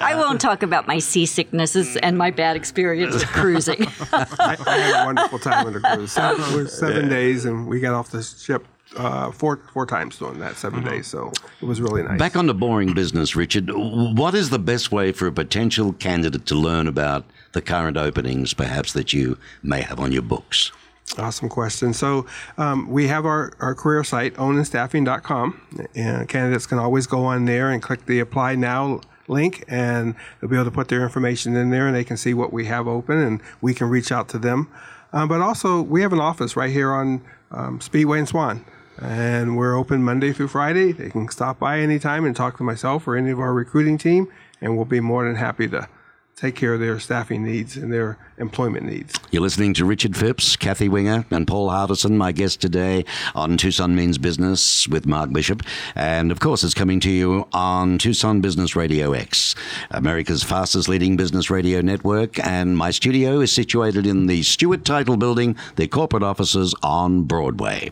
I won't talk about my seasicknesses and my bad experience of cruising. I, I had a wonderful time on the cruise. Seven, it was seven days, and we got off the ship uh, four four times during that 7 days. So it was really nice. Back on the boring business, Richard. What is the best way for a potential candidate to learn about the current openings, perhaps that you may have on your books? Awesome question. So um, we have our, our career site, oninstaffing.com, and candidates can always go on there and click the apply now link, and they'll be able to put their information in there, and they can see what we have open, and we can reach out to them. Um, but also, we have an office right here on um, Speedway and Swan. And we're open Monday through Friday. They can stop by anytime and talk to myself or any of our recruiting team, and we'll be more than happy to take care of their staffing needs and their employment needs. You're listening to Richard Phipps, Kathy Winger, and Paul Hardersen, my guest today on Tucson Means Business with Mark Bishop. And of course, it's coming to you on Tucson Business Radio X, America's fastest leading business radio network. And my studio is situated in the Stewart Title Building, their corporate offices on Broadway.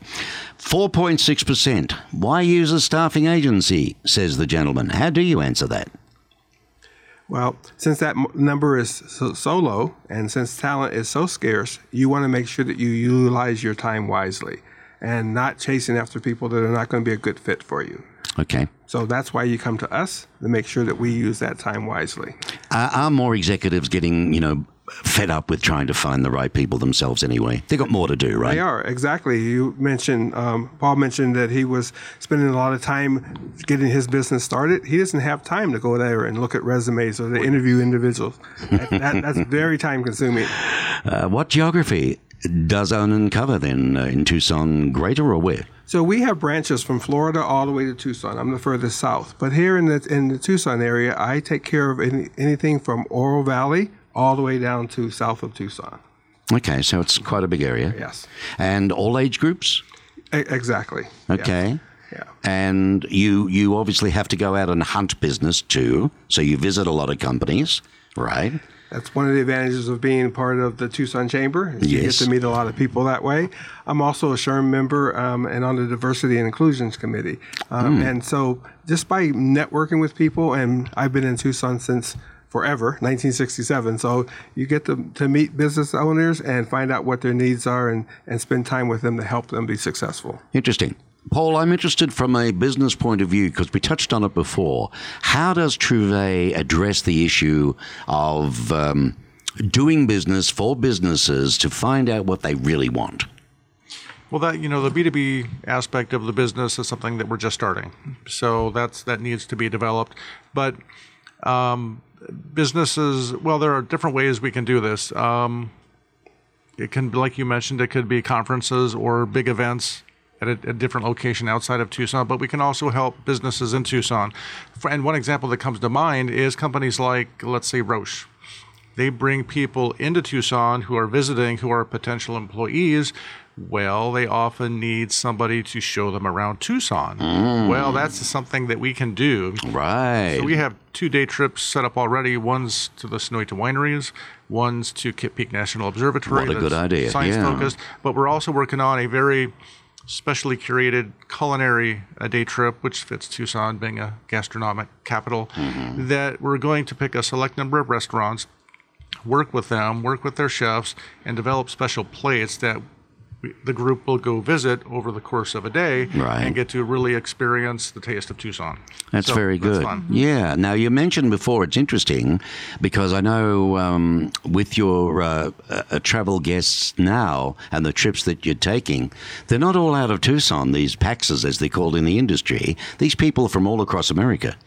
4.6%. Why use a staffing agency, says the gentleman. How do you answer that? Well, since that m- number is so, so low and since talent is so scarce, you want to make sure that you utilize your time wisely and not chasing after people that are not going to be a good fit for you. Okay. So that's why you come to us to make sure that we use that time wisely. Are, are more executives getting, you know, fed up with trying to find the right people themselves anyway? They've got more to do, right? They are exactly. You mentioned um, Paul mentioned that he was spending a lot of time getting his business started. He doesn't have time to go there and look at resumes or to interview individuals. That, that, that's very time consuming. Uh, what geography does Onin cover then uh, in Tucson, greater or where? So we have branches from Florida all the way to Tucson. I'm the furthest south, but here in the in the Tucson area, I take care of any, anything from Oro Valley all the way down to south of Tucson. Okay, so it's quite a big area. Yes, And all age groups? E- exactly. Yes. Okay. Yeah. And you you obviously have to go out and hunt business too. So you visit a lot of companies, right? That's one of the advantages of being part of the Tucson Chamber. is You get to meet a lot of people that way. I'm also a SHRM member um, and on the Diversity and Inclusions Committee. Um, And so just by networking with people, and I've been in Tucson since forever, 1967. So you get to, to meet business owners and find out what their needs are and, and spend time with them to help them be successful. Interesting. Paul, I'm interested from a business point of view because we touched on it before. How does Trouvaille address the issue of um, doing business for businesses to find out what they really want? Well, that you know, the B two B aspect of the business is something that we're just starting, so that's that needs to be developed. But um, businesses, well, there are different ways we can do this. Um, it can, like you mentioned, it could be conferences or big events at a, a different location outside of Tucson. But we can also help businesses in Tucson. For, and one example that comes to mind is companies like, let's say, Roche they bring people into Tucson who are visiting, who are potential employees. Well, they often need somebody to show them around Tucson. Well, that's something that we can do. Right. So we have two day trips set up already. One's to the Sonoita wineries, one's to Kitt Peak National Observatory. What a good idea, Science yeah. focused. But we're also working on a very specially curated culinary uh, day trip, which fits Tucson being a gastronomic capital. Mm-hmm. That we're going to pick a select number of restaurants work with them, work with their chefs, and develop special plates that the group will go visit over the course of a day Right. and get to really experience the taste of Tucson. That's So very good. fun. Yeah. Now you mentioned before it's interesting because I know um, with your uh, uh, travel guests now and the trips that you're taking, they're not all out of Tucson. These Paxes, as they're called in the industry, these people from all across America.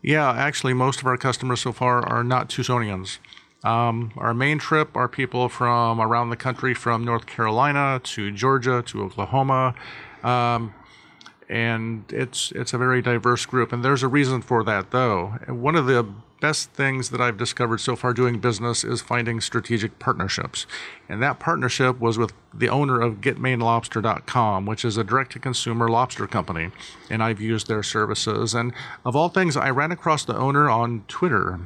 Yeah, actually, most of our customers so far are not Tucsonians. Um, our main trip are people from around the country, from North Carolina to Georgia to Oklahoma. Um, and it's it's a very diverse group and there's a reason for that though. One of the best things that i've discovered so far doing business is finding strategic partnerships. And that partnership was with the owner of getmainelobster.com which is a direct-to-consumer lobster company and i've used their services. And of all things i ran across the owner on twitter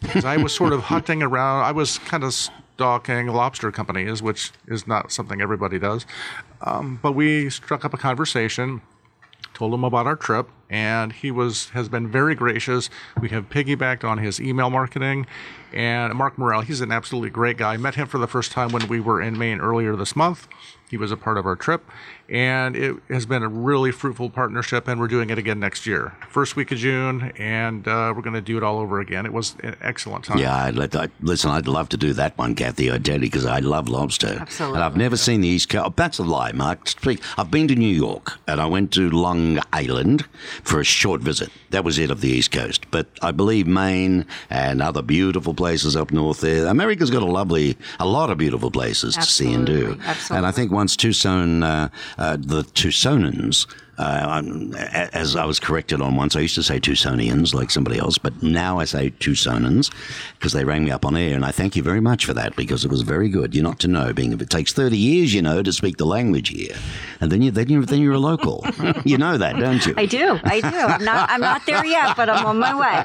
because i was sort of hunting around i was kind of stalking lobster companies which is not something everybody does um, but we struck up a conversation told him about our trip, and he was has been very gracious. We have piggybacked on his email marketing, and Mark Morrell, he's an absolutely great guy. I met him for the first time when we were in Maine earlier this month. He was a part of our trip, and it has been a really fruitful partnership. And we're doing it again next year, first week of June, and uh, we're going to do it all over again. It was an excellent time. Yeah, I'd let, I, listen, I'd love to do that one, Kathy. I tell you, because I love lobster. Absolutely. And I've never seen the East Coast. Oh, that's a lie, Mark. Speak- I've been to New York, and I went to Long Island for a short visit. That was it of the East Coast. But I believe Maine and other beautiful places up north there. America's got a lovely, a lot of beautiful places to see and do. Absolutely, absolutely. And I think once Tucson, uh, uh, the Tucsonans, uh, as I was corrected on once, I used to say Tucsonians like somebody else, but now I say Tucsonans because they rang me up on air, and I thank you very much for that because it was very good. You're not to know, being if it takes 30 years, you know, to speak the language here, and then you then you then you're a local. you know that, don't you? I do. I do. I'm not. I'm not there yet, but I'm on my way.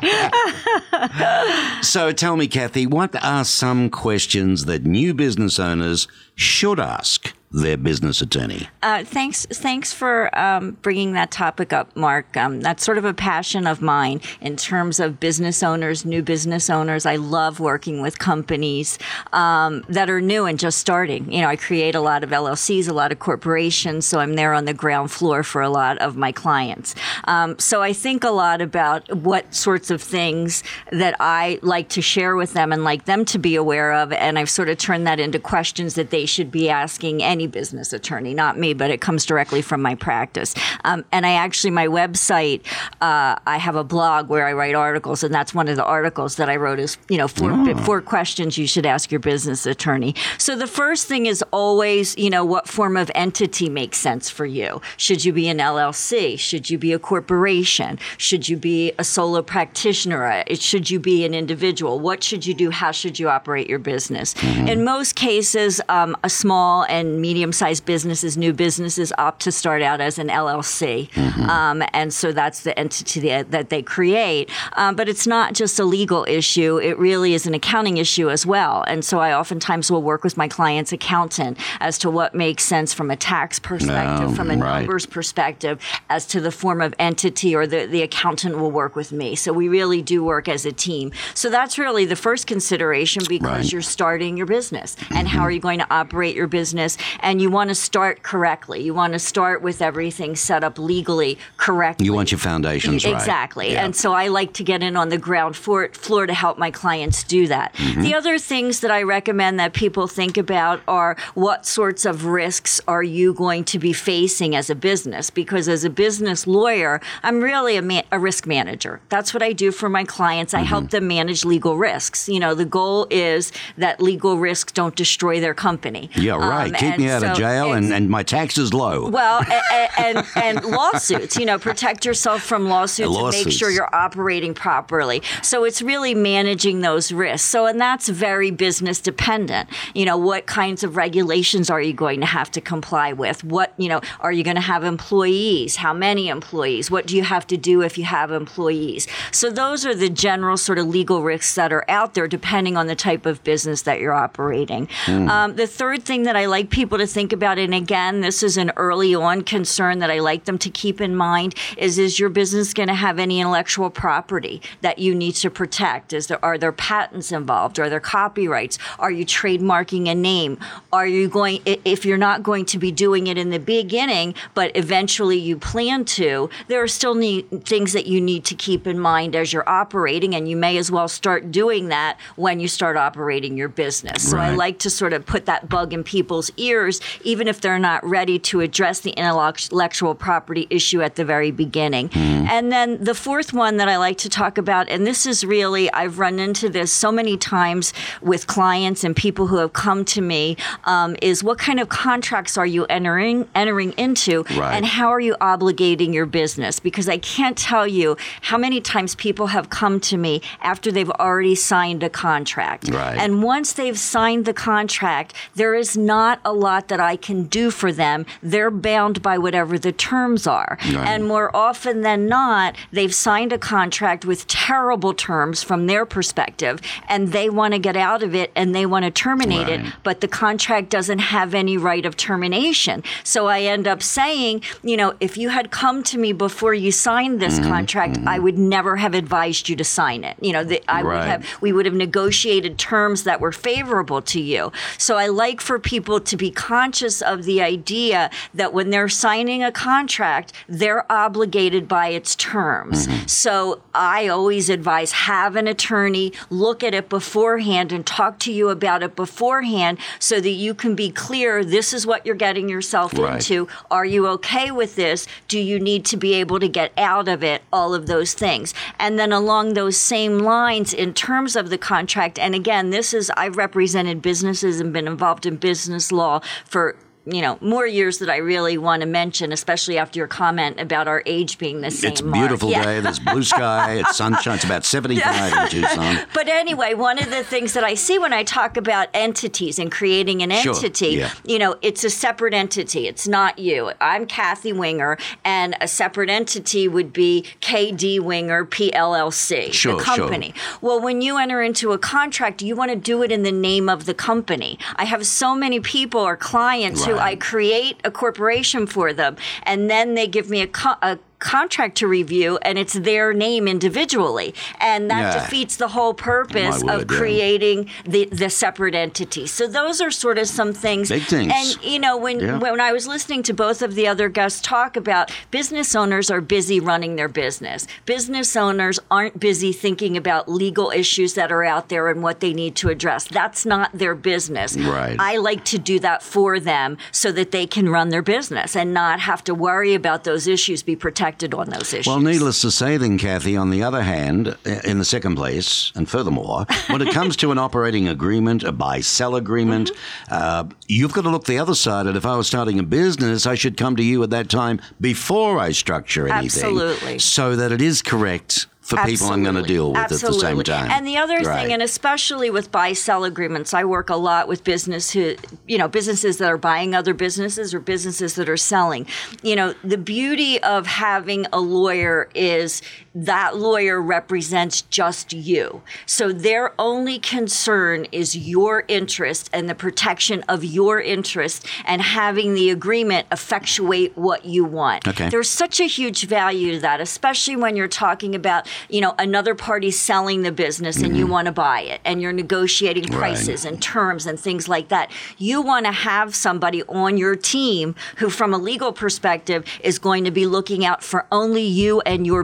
So tell me, Kathy, what are some questions that new business owners should ask their business attorney? Uh, thanks. Thanks for um, bringing that topic up, Mark. Um, that's sort of a passion of mine in terms of business owners, new business owners. I love working with companies um, that are new and just starting. You know, I create a lot of LLCs, a lot of corporations, so I'm there on the ground floor for a lot of my clients. Um, so I think a lot about what sorts of things that I like to share with them and like them to be aware of, and I've sort of turned that into questions that they should be asking any business attorney, not me, but it comes directly from my practice. Um, and I actually, my website, uh, I have a blog where I write articles, and that's one of the articles that I wrote is, you know, four, four questions you should ask your business attorney. So the first thing is always, you know, what form of entity makes sense for you? Should you be an LLC? Should you be a corporation? Should you be a solo practitioner? Should you be an individual? What should you do? How should you operate your business? In most cases, um, a small and medium-sized businesses, new businesses, opt to start out as an LLC, um, and so that's the entity that, that they create. Um, but it's not just a legal issue; it really is an accounting issue as well. And so I oftentimes will work with my client's accountant as to what makes sense from a tax perspective, Oh, from a right. numbers perspective, as to the form of entity, or the, the accountant will work with me. So we really do work as a team. So that's really the first consideration because Right. you're starting your business and how are you going to operate your business and you want to start correctly you want to start with everything set up legally correctly You want your foundations right. Exactly. Yeah. And so I like to get in on the ground floor, floor to help my clients do that. Mm-hmm. The other things that I recommend that people think about are what sorts of risks are you going to be facing as a business? Because as a business lawyer, I'm really a, ma- a risk manager. That's what I do for my clients. I Mm-hmm. help them manage legal risks. You know, the goal is that legal risks don't destroy their company. Yeah, right. Um, Keep me out of jail and, and my taxes low. well, and, and, and lawsuits, you know, protect yourself from lawsuits, and make sure you're operating properly. So it's really managing those risks. So, and that's very business dependent. You know, what kinds of regulations are you going to have to comply with? What, you know, are you going to have employees? How many employees? What do you have to do if you have employees? So those are the general sort of legal risks that are out there depending on the type of business that you're operating. Um, the third thing that I like people to think about, and again, this is an early on concern that I like them to keep in mind, is is your business going to have any intellectual property that you need to protect? Is there are there patents involved? Are there copyrights? Are you trademarking a name? Are you going if you're not going to be doing it in the beginning, but eventually you plan to, there are still need, things that you need to keep in mind as you're operating, and you may as well start doing that when you start operating your business. So I like to sort of put that bug in people's ears years, even if they're not ready to address the intellectual property issue at the very beginning. Mm-hmm. And then the fourth one that I like to talk about, and this is really, I've run into this so many times with clients and people who have come to me, um, is what kind of contracts are you entering entering into, Right. and how are you obligating your business? Because I can't tell you how many times people have come to me after they've already signed a contract. Right. And once they've signed the contract, there is not a lot that I can do for them. They're bound by whatever the terms are. Right. And more often than not, they've signed a contract with terrible terms from their perspective, and they want to get out of it and they want to terminate Right. it, but the contract doesn't have any right of termination. So I end up saying, you know, if you had come to me before you signed this Mm-hmm. contract, I would never have advised you to sign it. You know, the, I Right. would have we would have negotiated terms that were favorable to you. So I like for people to be conscious of the idea that when they're signing a contract, they're obligated by its terms. Mm-hmm. So I always advise have an attorney look at it beforehand and talk to you about it beforehand so that you can be clear this is what you're getting yourself Right. into. Are you okay with this? Do you need to be able to get out of it? All of those things. And then along those same lines, in terms of the contract, and again, this is, I've represented businesses and been involved in business law for you know more years that I really want to mention, especially after your comment about our age being the same. It's a Mark. beautiful Yeah. day. There's blue sky. It's sunshine. It's about 75 in Tucson. But anyway, one of the things that I see when I talk about entities and creating an Sure, entity, yeah. you know, it's a separate entity. It's not you. I'm Kathy Winger, and a separate entity would be KD Winger PLLC, Sure, the sure. company. Well, when you enter into a contract, you want to do it in the name of the company. I have so many people or clients who I create a corporation for them, and then they give me a, co- a contract to review, and it's their name individually, and that Yeah. defeats the whole purpose My of word, yeah. creating the, the separate entity. So those are sort of some things. Big things. And you know, when Yeah. when I was listening to both of the other guests talk about business owners are busy running their business. Business owners aren't busy thinking about legal issues that are out there and what they need to address. That's not their business. Right. I like to do that for them so that they can run their business and not have to worry about those issues, be protected on those issues. Well, needless to say, then, Kathy, on the other hand, in the second place, and furthermore, when it comes to an operating agreement, a buy sell agreement, Mm-hmm. uh, you've got to look the other side. And if I was starting a business, I should come to you at that time before I structure anything. Absolutely. So that it is correct for people I'm going to deal with at the same time. And the other Right. thing, and especially with buy-sell agreements, I work a lot with business who, you know, businesses that are buying other businesses or businesses that are selling. You know, the beauty of having a lawyer is that lawyer represents just you. So their only concern is your interest and the protection of your interest and having the agreement effectuate what you want. Okay. There's such a huge value to that, especially when you're talking about, you know, another party selling the business and you want to buy it and you're negotiating Mm-hmm. Right. prices and terms and things like that. You want to have somebody on your team who, from a legal perspective, is going to be looking out for only you and your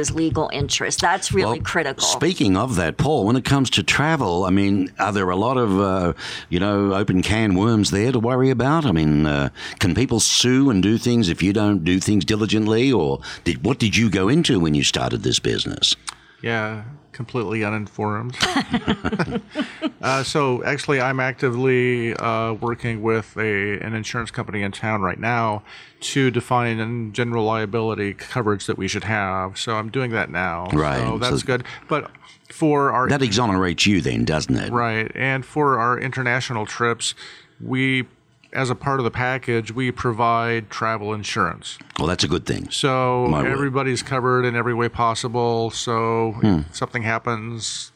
business's legal interest. That's really Well, critical. Speaking of that, Paul, when it comes to travel, I mean, are there a lot of, uh, you know, open can worms there to worry about? I mean, uh, can people sue and do things if you don't do things diligently? Or did, what did you go into when you started this business? Yeah, completely uninformed. uh, so actually, I'm actively uh, working with a an insurance company in town right now to define and general liability coverage that we should have. So I'm doing that now. Right, So that's so- good. But for our That exonerates you then, doesn't it? Right. And for our international trips, we, as a part of the package, we provide travel insurance. Well, that's a good thing. So My word. everybody's covered in every way possible. So Hmm. if something happens,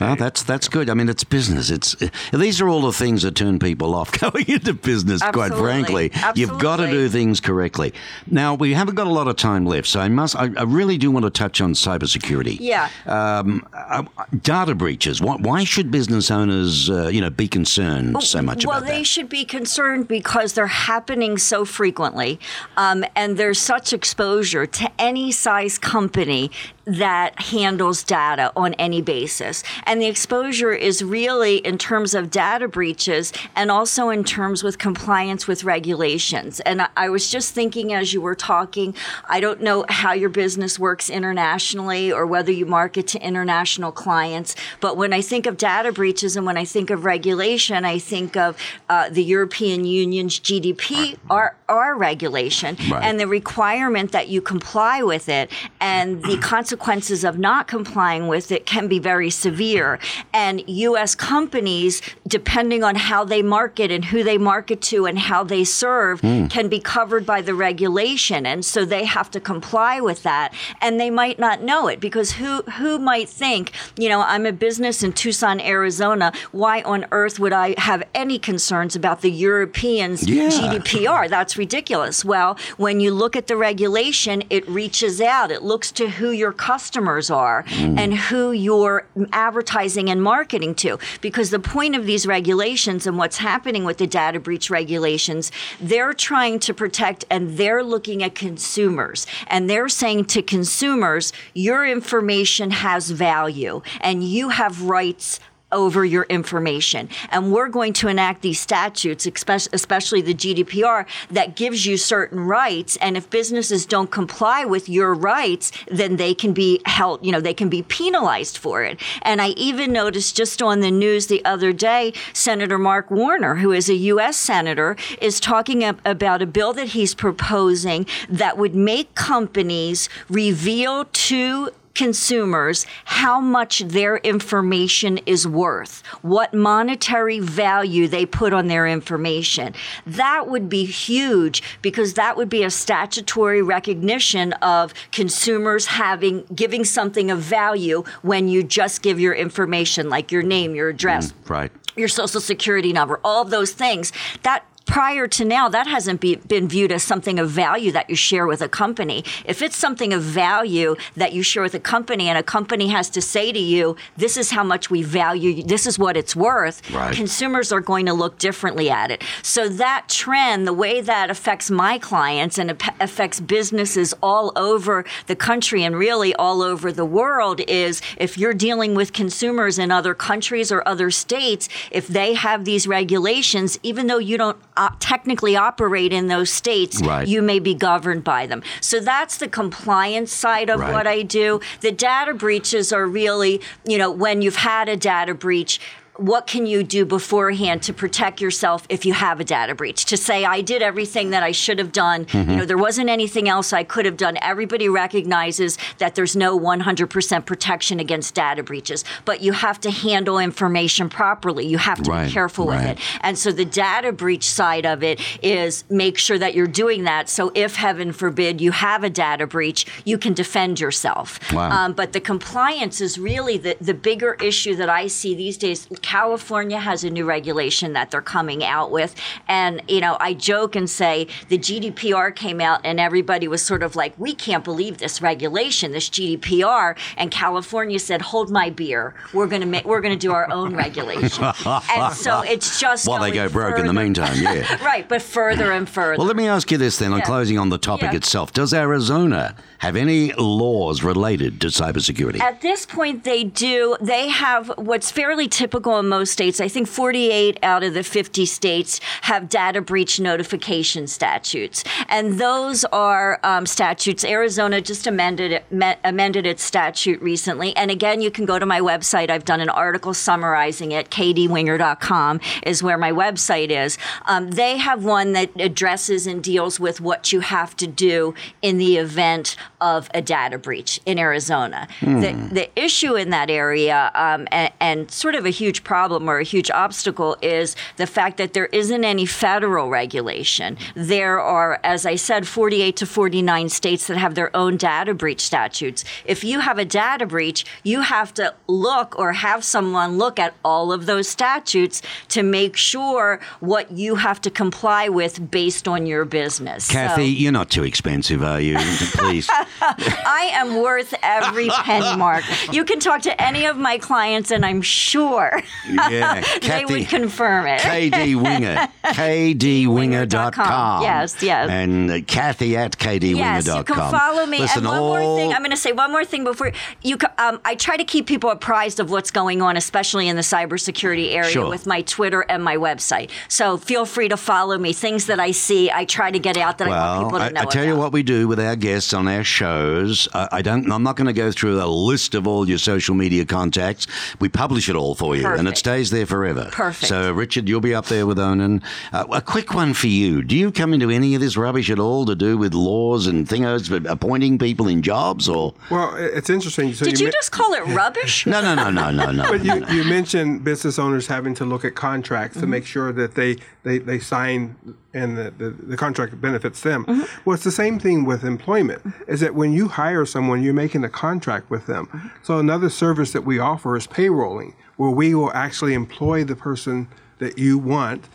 Well, that's that's good. I mean, it's business. It's these are all the things that turn people off going into business. Quite Absolutely. frankly, you've got to do things correctly. Now we haven't got a lot of time left, so I must. I, I really do want to touch on cybersecurity. Yeah. Um, uh, data breaches. Why, why should business owners, uh, you know, be concerned so much well, about that? Well, they should be concerned because they're happening so frequently, um, and there's such exposure to any size company that handles data on any basis. And the exposure is really in terms of data breaches and also in terms with compliance with regulations. And I, was just thinking as you were talking, I don't know how your business works internationally or whether you market to international clients, but when I think of data breaches and when I think of regulation, I think of uh, the European Union's GDP, our, our regulation, Right. and the requirement that you comply with it and the consequences of not complying with it can be very severe. And U.S. companies, depending on how they market and who they market to and how they serve, hmm. can be covered by the regulation. And so they have to comply with that. And they might not know it because who, who might think, you know, I'm a business in Tucson, Arizona. Why on earth would I have any concerns about the Europeans' Yeah. GDPR? That's ridiculous. Well, when you look at the regulation, it reaches out. It looks to who your customers are mm. and who you're advertising and marketing to. Because the point of these regulations and what's happening with the data breach regulations, they're trying to protect and they're looking at consumers. And they're saying to consumers, your information has value and you have rights over your information. And we're going to enact these statutes, especially the GDPR, that gives you certain rights. And if businesses don't comply with your rights, then they can be held, you know, they can be penalized for it. And I even noticed just on the news the other day, Senator Mark Warner, who is a U.S. Senator, is talking about a bill that he's proposing that would make companies reveal to consumers how much their information is worth, what monetary value they put on their information. That would be huge because that would be a statutory recognition of consumers having giving something of value when you just give your information like your name, your address, mm, Right. your social security number, all of those things. That prior to now, that hasn't be, been viewed as something of value that you share with a company. If it's something of value that you share with a company and a company has to say to you, this is how much we value you, this is what it's worth, Right. consumers are going to look differently at it. So that trend, the way that affects my clients and affects businesses all over the country and really all over the world is if you're dealing with consumers in other countries or other states, if they have these regulations, even though you don't uh, technically operate in those states, Right. you may be governed by them. So that's the compliance side of Right. what I do. The data breaches are really, you know, when you've had a data breach, what can you do beforehand to protect yourself if you have a data breach? To say, I did everything that I should have done. You know, there wasn't anything else I could have done. Everybody recognizes that there's no 100% protection against data breaches, but you have to handle information properly. You have to Right, be careful with it. And so the data breach side of it is make sure that you're doing that. So if heaven forbid you have a data breach, you can defend yourself. Wow. Um, but the compliance is really the, the bigger issue that I see these days. California has a new regulation that they're coming out with. And, you know, I joke and say the GDPR came out and everybody was sort of like, we can't believe this regulation, this GDPR. And California said, hold my beer. We're going to make, we're going to do our own regulation. and so it's just While they go broke in the meantime, yeah. right, but further and further. Well, let me ask you this then, on Yeah. closing on the topic Yeah. itself. Does Arizona have any laws related to cybersecurity? At this point, they do. They have what's fairly typical in most states. I think 48 out of the 50 states have data breach notification statutes, and those are um, statutes. Arizona just amended it, me- amended its statute recently, and again, you can go to my website. I've done an article summarizing it. kdwinger.com is where my website is. Um, they have one that addresses and deals with what you have to do in the event of a data breach in Arizona. The, the issue in that area, um, and, and sort of a huge problem or a huge obstacle, is the fact that there isn't any federal regulation. There are, as I said, 48 to 49 states that have their own data breach statutes. If you have a data breach, you have to look or have someone look at all of those statutes to make sure what you have to comply with based on your business. So- Kathy, you're not too expensive, are you? Please. I am worth every penny, Mark. You can talk to any of my clients, and I'm sure Yeah, they Kathy. would confirm it. KD Winger, kdwinger.com. Yes, yes. And uh, Kathy at kdwinger.com. Yes, you can follow me. Listen, and one all, more thing, I'm going to say one more thing before you. Um, I try to keep people apprised of what's going on, especially in the cybersecurity area, Sure. with my Twitter and my website. So feel free to follow me. Things that I see, I try to get out that I want people to I, know. I tell you what we do with our guests on our shows. I, I don't. I'm not going to go through a list of all your social media contacts. We publish it all for you, and it stays there forever. Perfect. So, Richard, you'll be up there with Onin. Uh, a quick one for you. Do you come into any of this rubbish at all to do with laws and thingos for appointing people in jobs, or Well, it's interesting. So Did you men- just call it rubbish? no, no, no, no, no, no. But you, you mentioned business owners having to look at contracts to make sure that they, they, they sign and the, the, the contract benefits them. Mm-hmm. Well, it's the same thing with employment, mm-hmm. is that when you hire someone, you're making a contract with them. Mm-hmm. So another service that we offer is payrolling, where we will actually employ the person that you want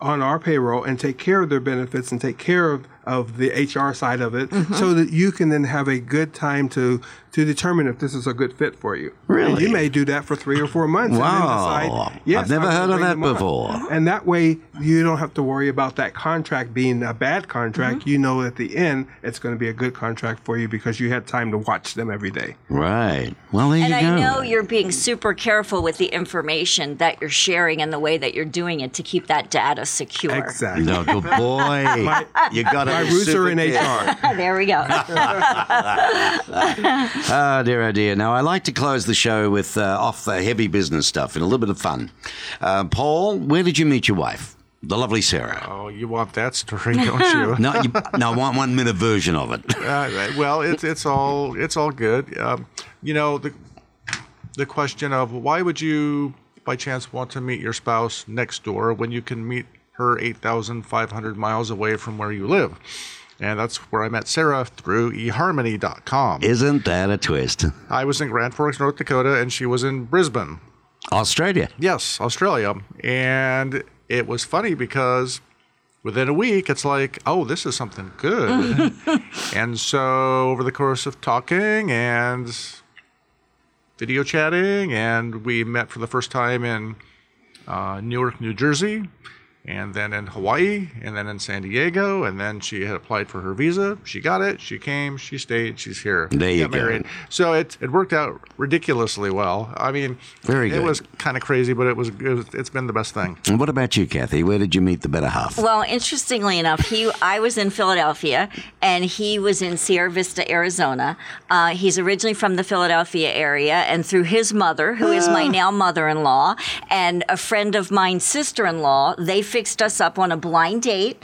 on our payroll and take care of their benefits and take care of, of the HR side of it mm-hmm. so that you can then have a good time to to determine if this is a good fit for you. And Really? you may do that for three or four months. Wow. And then decide, yes, I've never I'm heard of that them on. before. And that way you don't have to worry about that contract being a bad contract. Mm-hmm. You know at the end it's going to be a good contract for you because you had time to watch them every day. right? Well, there And you I know you're being super careful with the information that you're sharing and the way that you're doing it to keep that data secure. Exactly. No, good boy. you got it. My roots are in HR. there we go. Ah, dear, oh dear. Now, I like to close the show with uh, off the heavy business stuff and a little bit of fun. Uh, Paul, where did you meet your wife? The lovely Sarah. Oh, you want that story, don't you? No, you, no, I want one minute version of it. Uh, well, it's it's all it's all good. Um, you know the the question of why would you by chance want to meet your spouse next door when you can meet her eight thousand five hundred miles away from where you live, and that's where I met Sarah through eHarmony.com. Isn't that a twist? I was in Grand Forks, North Dakota, and she was in Brisbane. Australia. Yes, Australia. And it was funny because within a week, it's like, oh, this is something good. and so over the course of talking and video chatting, and we met for the first time in uh, Newark, New Jersey. And then in Hawaii, and then in San Diego, and then she had applied for her visa. She got it. She came. She stayed. She's here. There you got go. married. So it it worked out ridiculously well. I mean, Very good. it was kind of crazy, but it was, it was it's been the best thing. And what about you, Kathy? Where did you meet the better half? Well, interestingly enough, he I was in Philadelphia and he was in Sierra Vista, Arizona. Uh, he's originally from the Philadelphia area, and through his mother, who is my now mother-in-law, and a friend of mine's sister-in-law, they fixed us up on a blind date.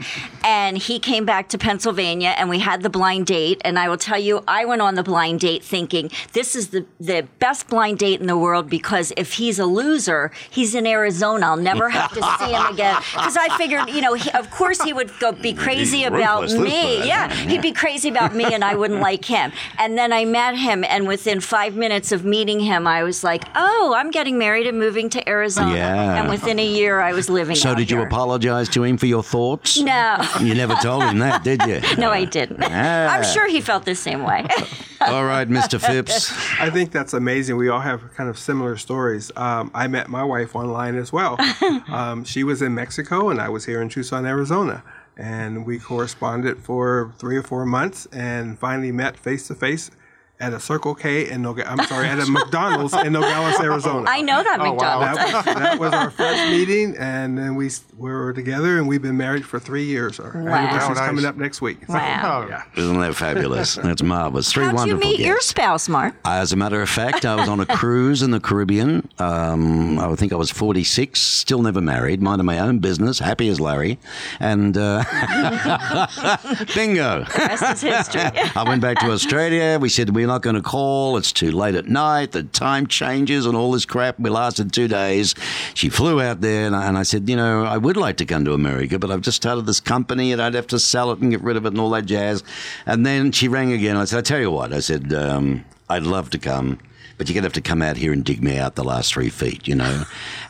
And he came back to Pennsylvania, and we had the blind date. And I will tell you, I went on the blind date thinking this is the the best blind date in the world because if he's a loser, he's in Arizona. I'll never have to see him again. Because I figured, you know, he, of course he would go be crazy about me. Yeah, he'd be crazy about me, and I wouldn't like him. And then I met him, and within five minutes of meeting him, I was like, "Oh, I'm getting married and moving to Arizona." Yeah. And within a year, I was living. so did you here. apologize to him for your thoughts? No. You never told him that, did you? No, I didn't. Ah. I'm sure he felt the same way. All right, Mr. Phipps. I think that's amazing. We all have kind of similar stories. Um, I met my wife online as well. Um, she was in Mexico, and I was here in Tucson, Arizona. And we corresponded for three or four months and finally met face to face at a Circle K in Nogales. I'm sorry, at a McDonald's in Nogales, Arizona. I know that Oh, wow. That, was, that was our first meeting, and then we, we were together, and we've been married for three years. Our Wow. anniversary's Oh, nice. coming up next week. Wow. Oh, Yeah. Isn't that fabulous? That's marvelous. Three How'd you wonderful meet your guests. spouse, Mark? As a matter of fact, I was on a cruise in the Caribbean. Um, I think I was 46, still never married, minding my own business, happy as Larry. And uh, bingo. Rest is history. I went back to Australia. We said, We're not going to call. It's too late at night. The time changes and all this crap. We lasted two days. She flew out there, and I, and I said, You know, I would like to come to America, but I've just started this company and I'd have to sell it and get rid of it and all that jazz. And then she rang again. I said, I tell you what, I said, um, I'd love to come. but you're going to have to come out here and dig me out the last three feet, you know.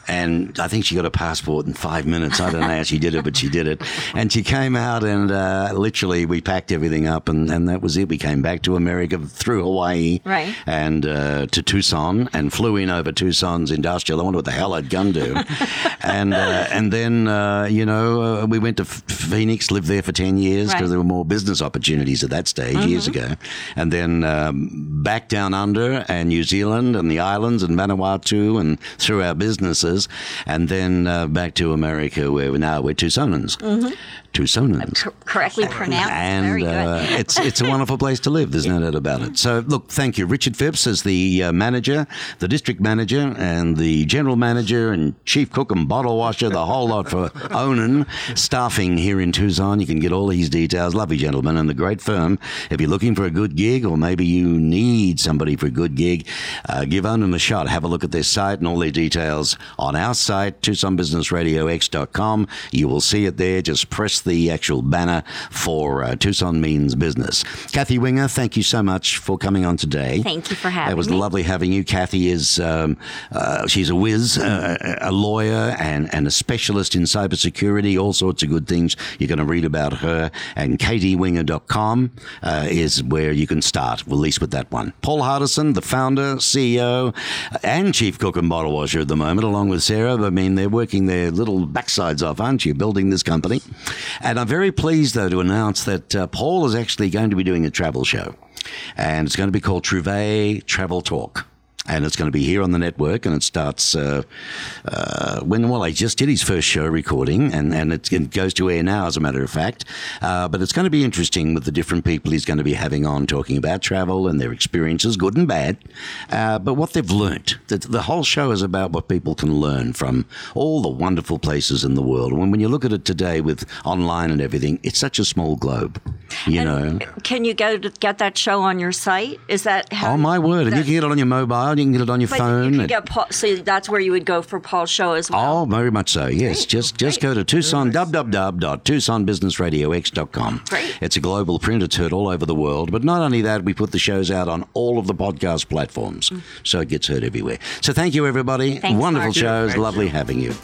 And I think she got a passport in five minutes. I don't know how she did it, but she did it. And she came out and uh, literally we packed everything up and, and that was it. We came back to America through Hawaii Right. and uh, to Tucson and flew in over Tucson's industrial. I wonder what the hell I'd gone do. and uh, and then, uh, you know, uh, we went to Phoenix, lived there for 10 years because Right. Mm-hmm. there were more business opportunities at that stage years ago. And then um, back down under and New Zealand and the islands and Vanuatu and through our businesses. And then uh, back to America where now we're Tucsonans. Tucsonans. Cor- correctly pronounced. And Very good. uh, it's it's a wonderful place to live. There's no doubt about it. So look, thank you, Richard Phipps, as the uh, manager, the district manager, and the general manager and chief cook and bottle washer, the whole lot for Onin staffing here in Tucson. You can get all these details. Lovely gentleman and the great firm. If you're looking for a good gig, or maybe you need somebody for a good gig, uh, give Onin a shot. Have a look at their site and all their details on our site, TucsonBusinessRadioX.com. You will see it there. Just press the actual banner for uh, Tucson Means Business. Kathy Winger, thank you so much for coming on today. Thank you for having me. It was me. lovely having you. Kathy is um, uh, she's a whiz, uh, a lawyer, and, and a specialist in cybersecurity. All sorts of good things. You're going to read about her. And kdwinger.com uh, is where you can start. At least with that one. Paul Hardersen, the founder, CEO, and chief cook and bottle washer at the moment, along with Sarah. I mean, they're working their little backsides off, aren't you? Building this company. And I'm very pleased, though, to announce that uh, Paul is actually going to be doing a travel show. And it's going to be called Trouvaille Travel Talk. And it's going to be here on the network, and it starts uh, uh, when. Well, he just did his first show recording, and and it, it goes to air now, as a matter of fact. Uh, but it's going to be interesting with the different people he's going to be having on, talking about travel and their experiences, good and bad, uh, but what they've learnt. The, the whole show is about what people can learn from all the wonderful places in the world. When when you look at it today with online and everything, it's such a small globe, you know. Can you go to get that show on your site? Is that how? Oh my word! And you can get it on your mobile. You can get it on your but phone. You can get Paul, so that's where you would go for Paul's show as well. Oh, very much so. Yes, just just go to Tucson www.tucsonbusinessradiox.com. Great. It's a global print. It's heard all over the world. But not only that, we put the shows out on all of the podcast platforms, mm. so it gets heard everywhere. So thank you, everybody. Thanks, Wonderful Mark. shows. Thank Lovely you. having you.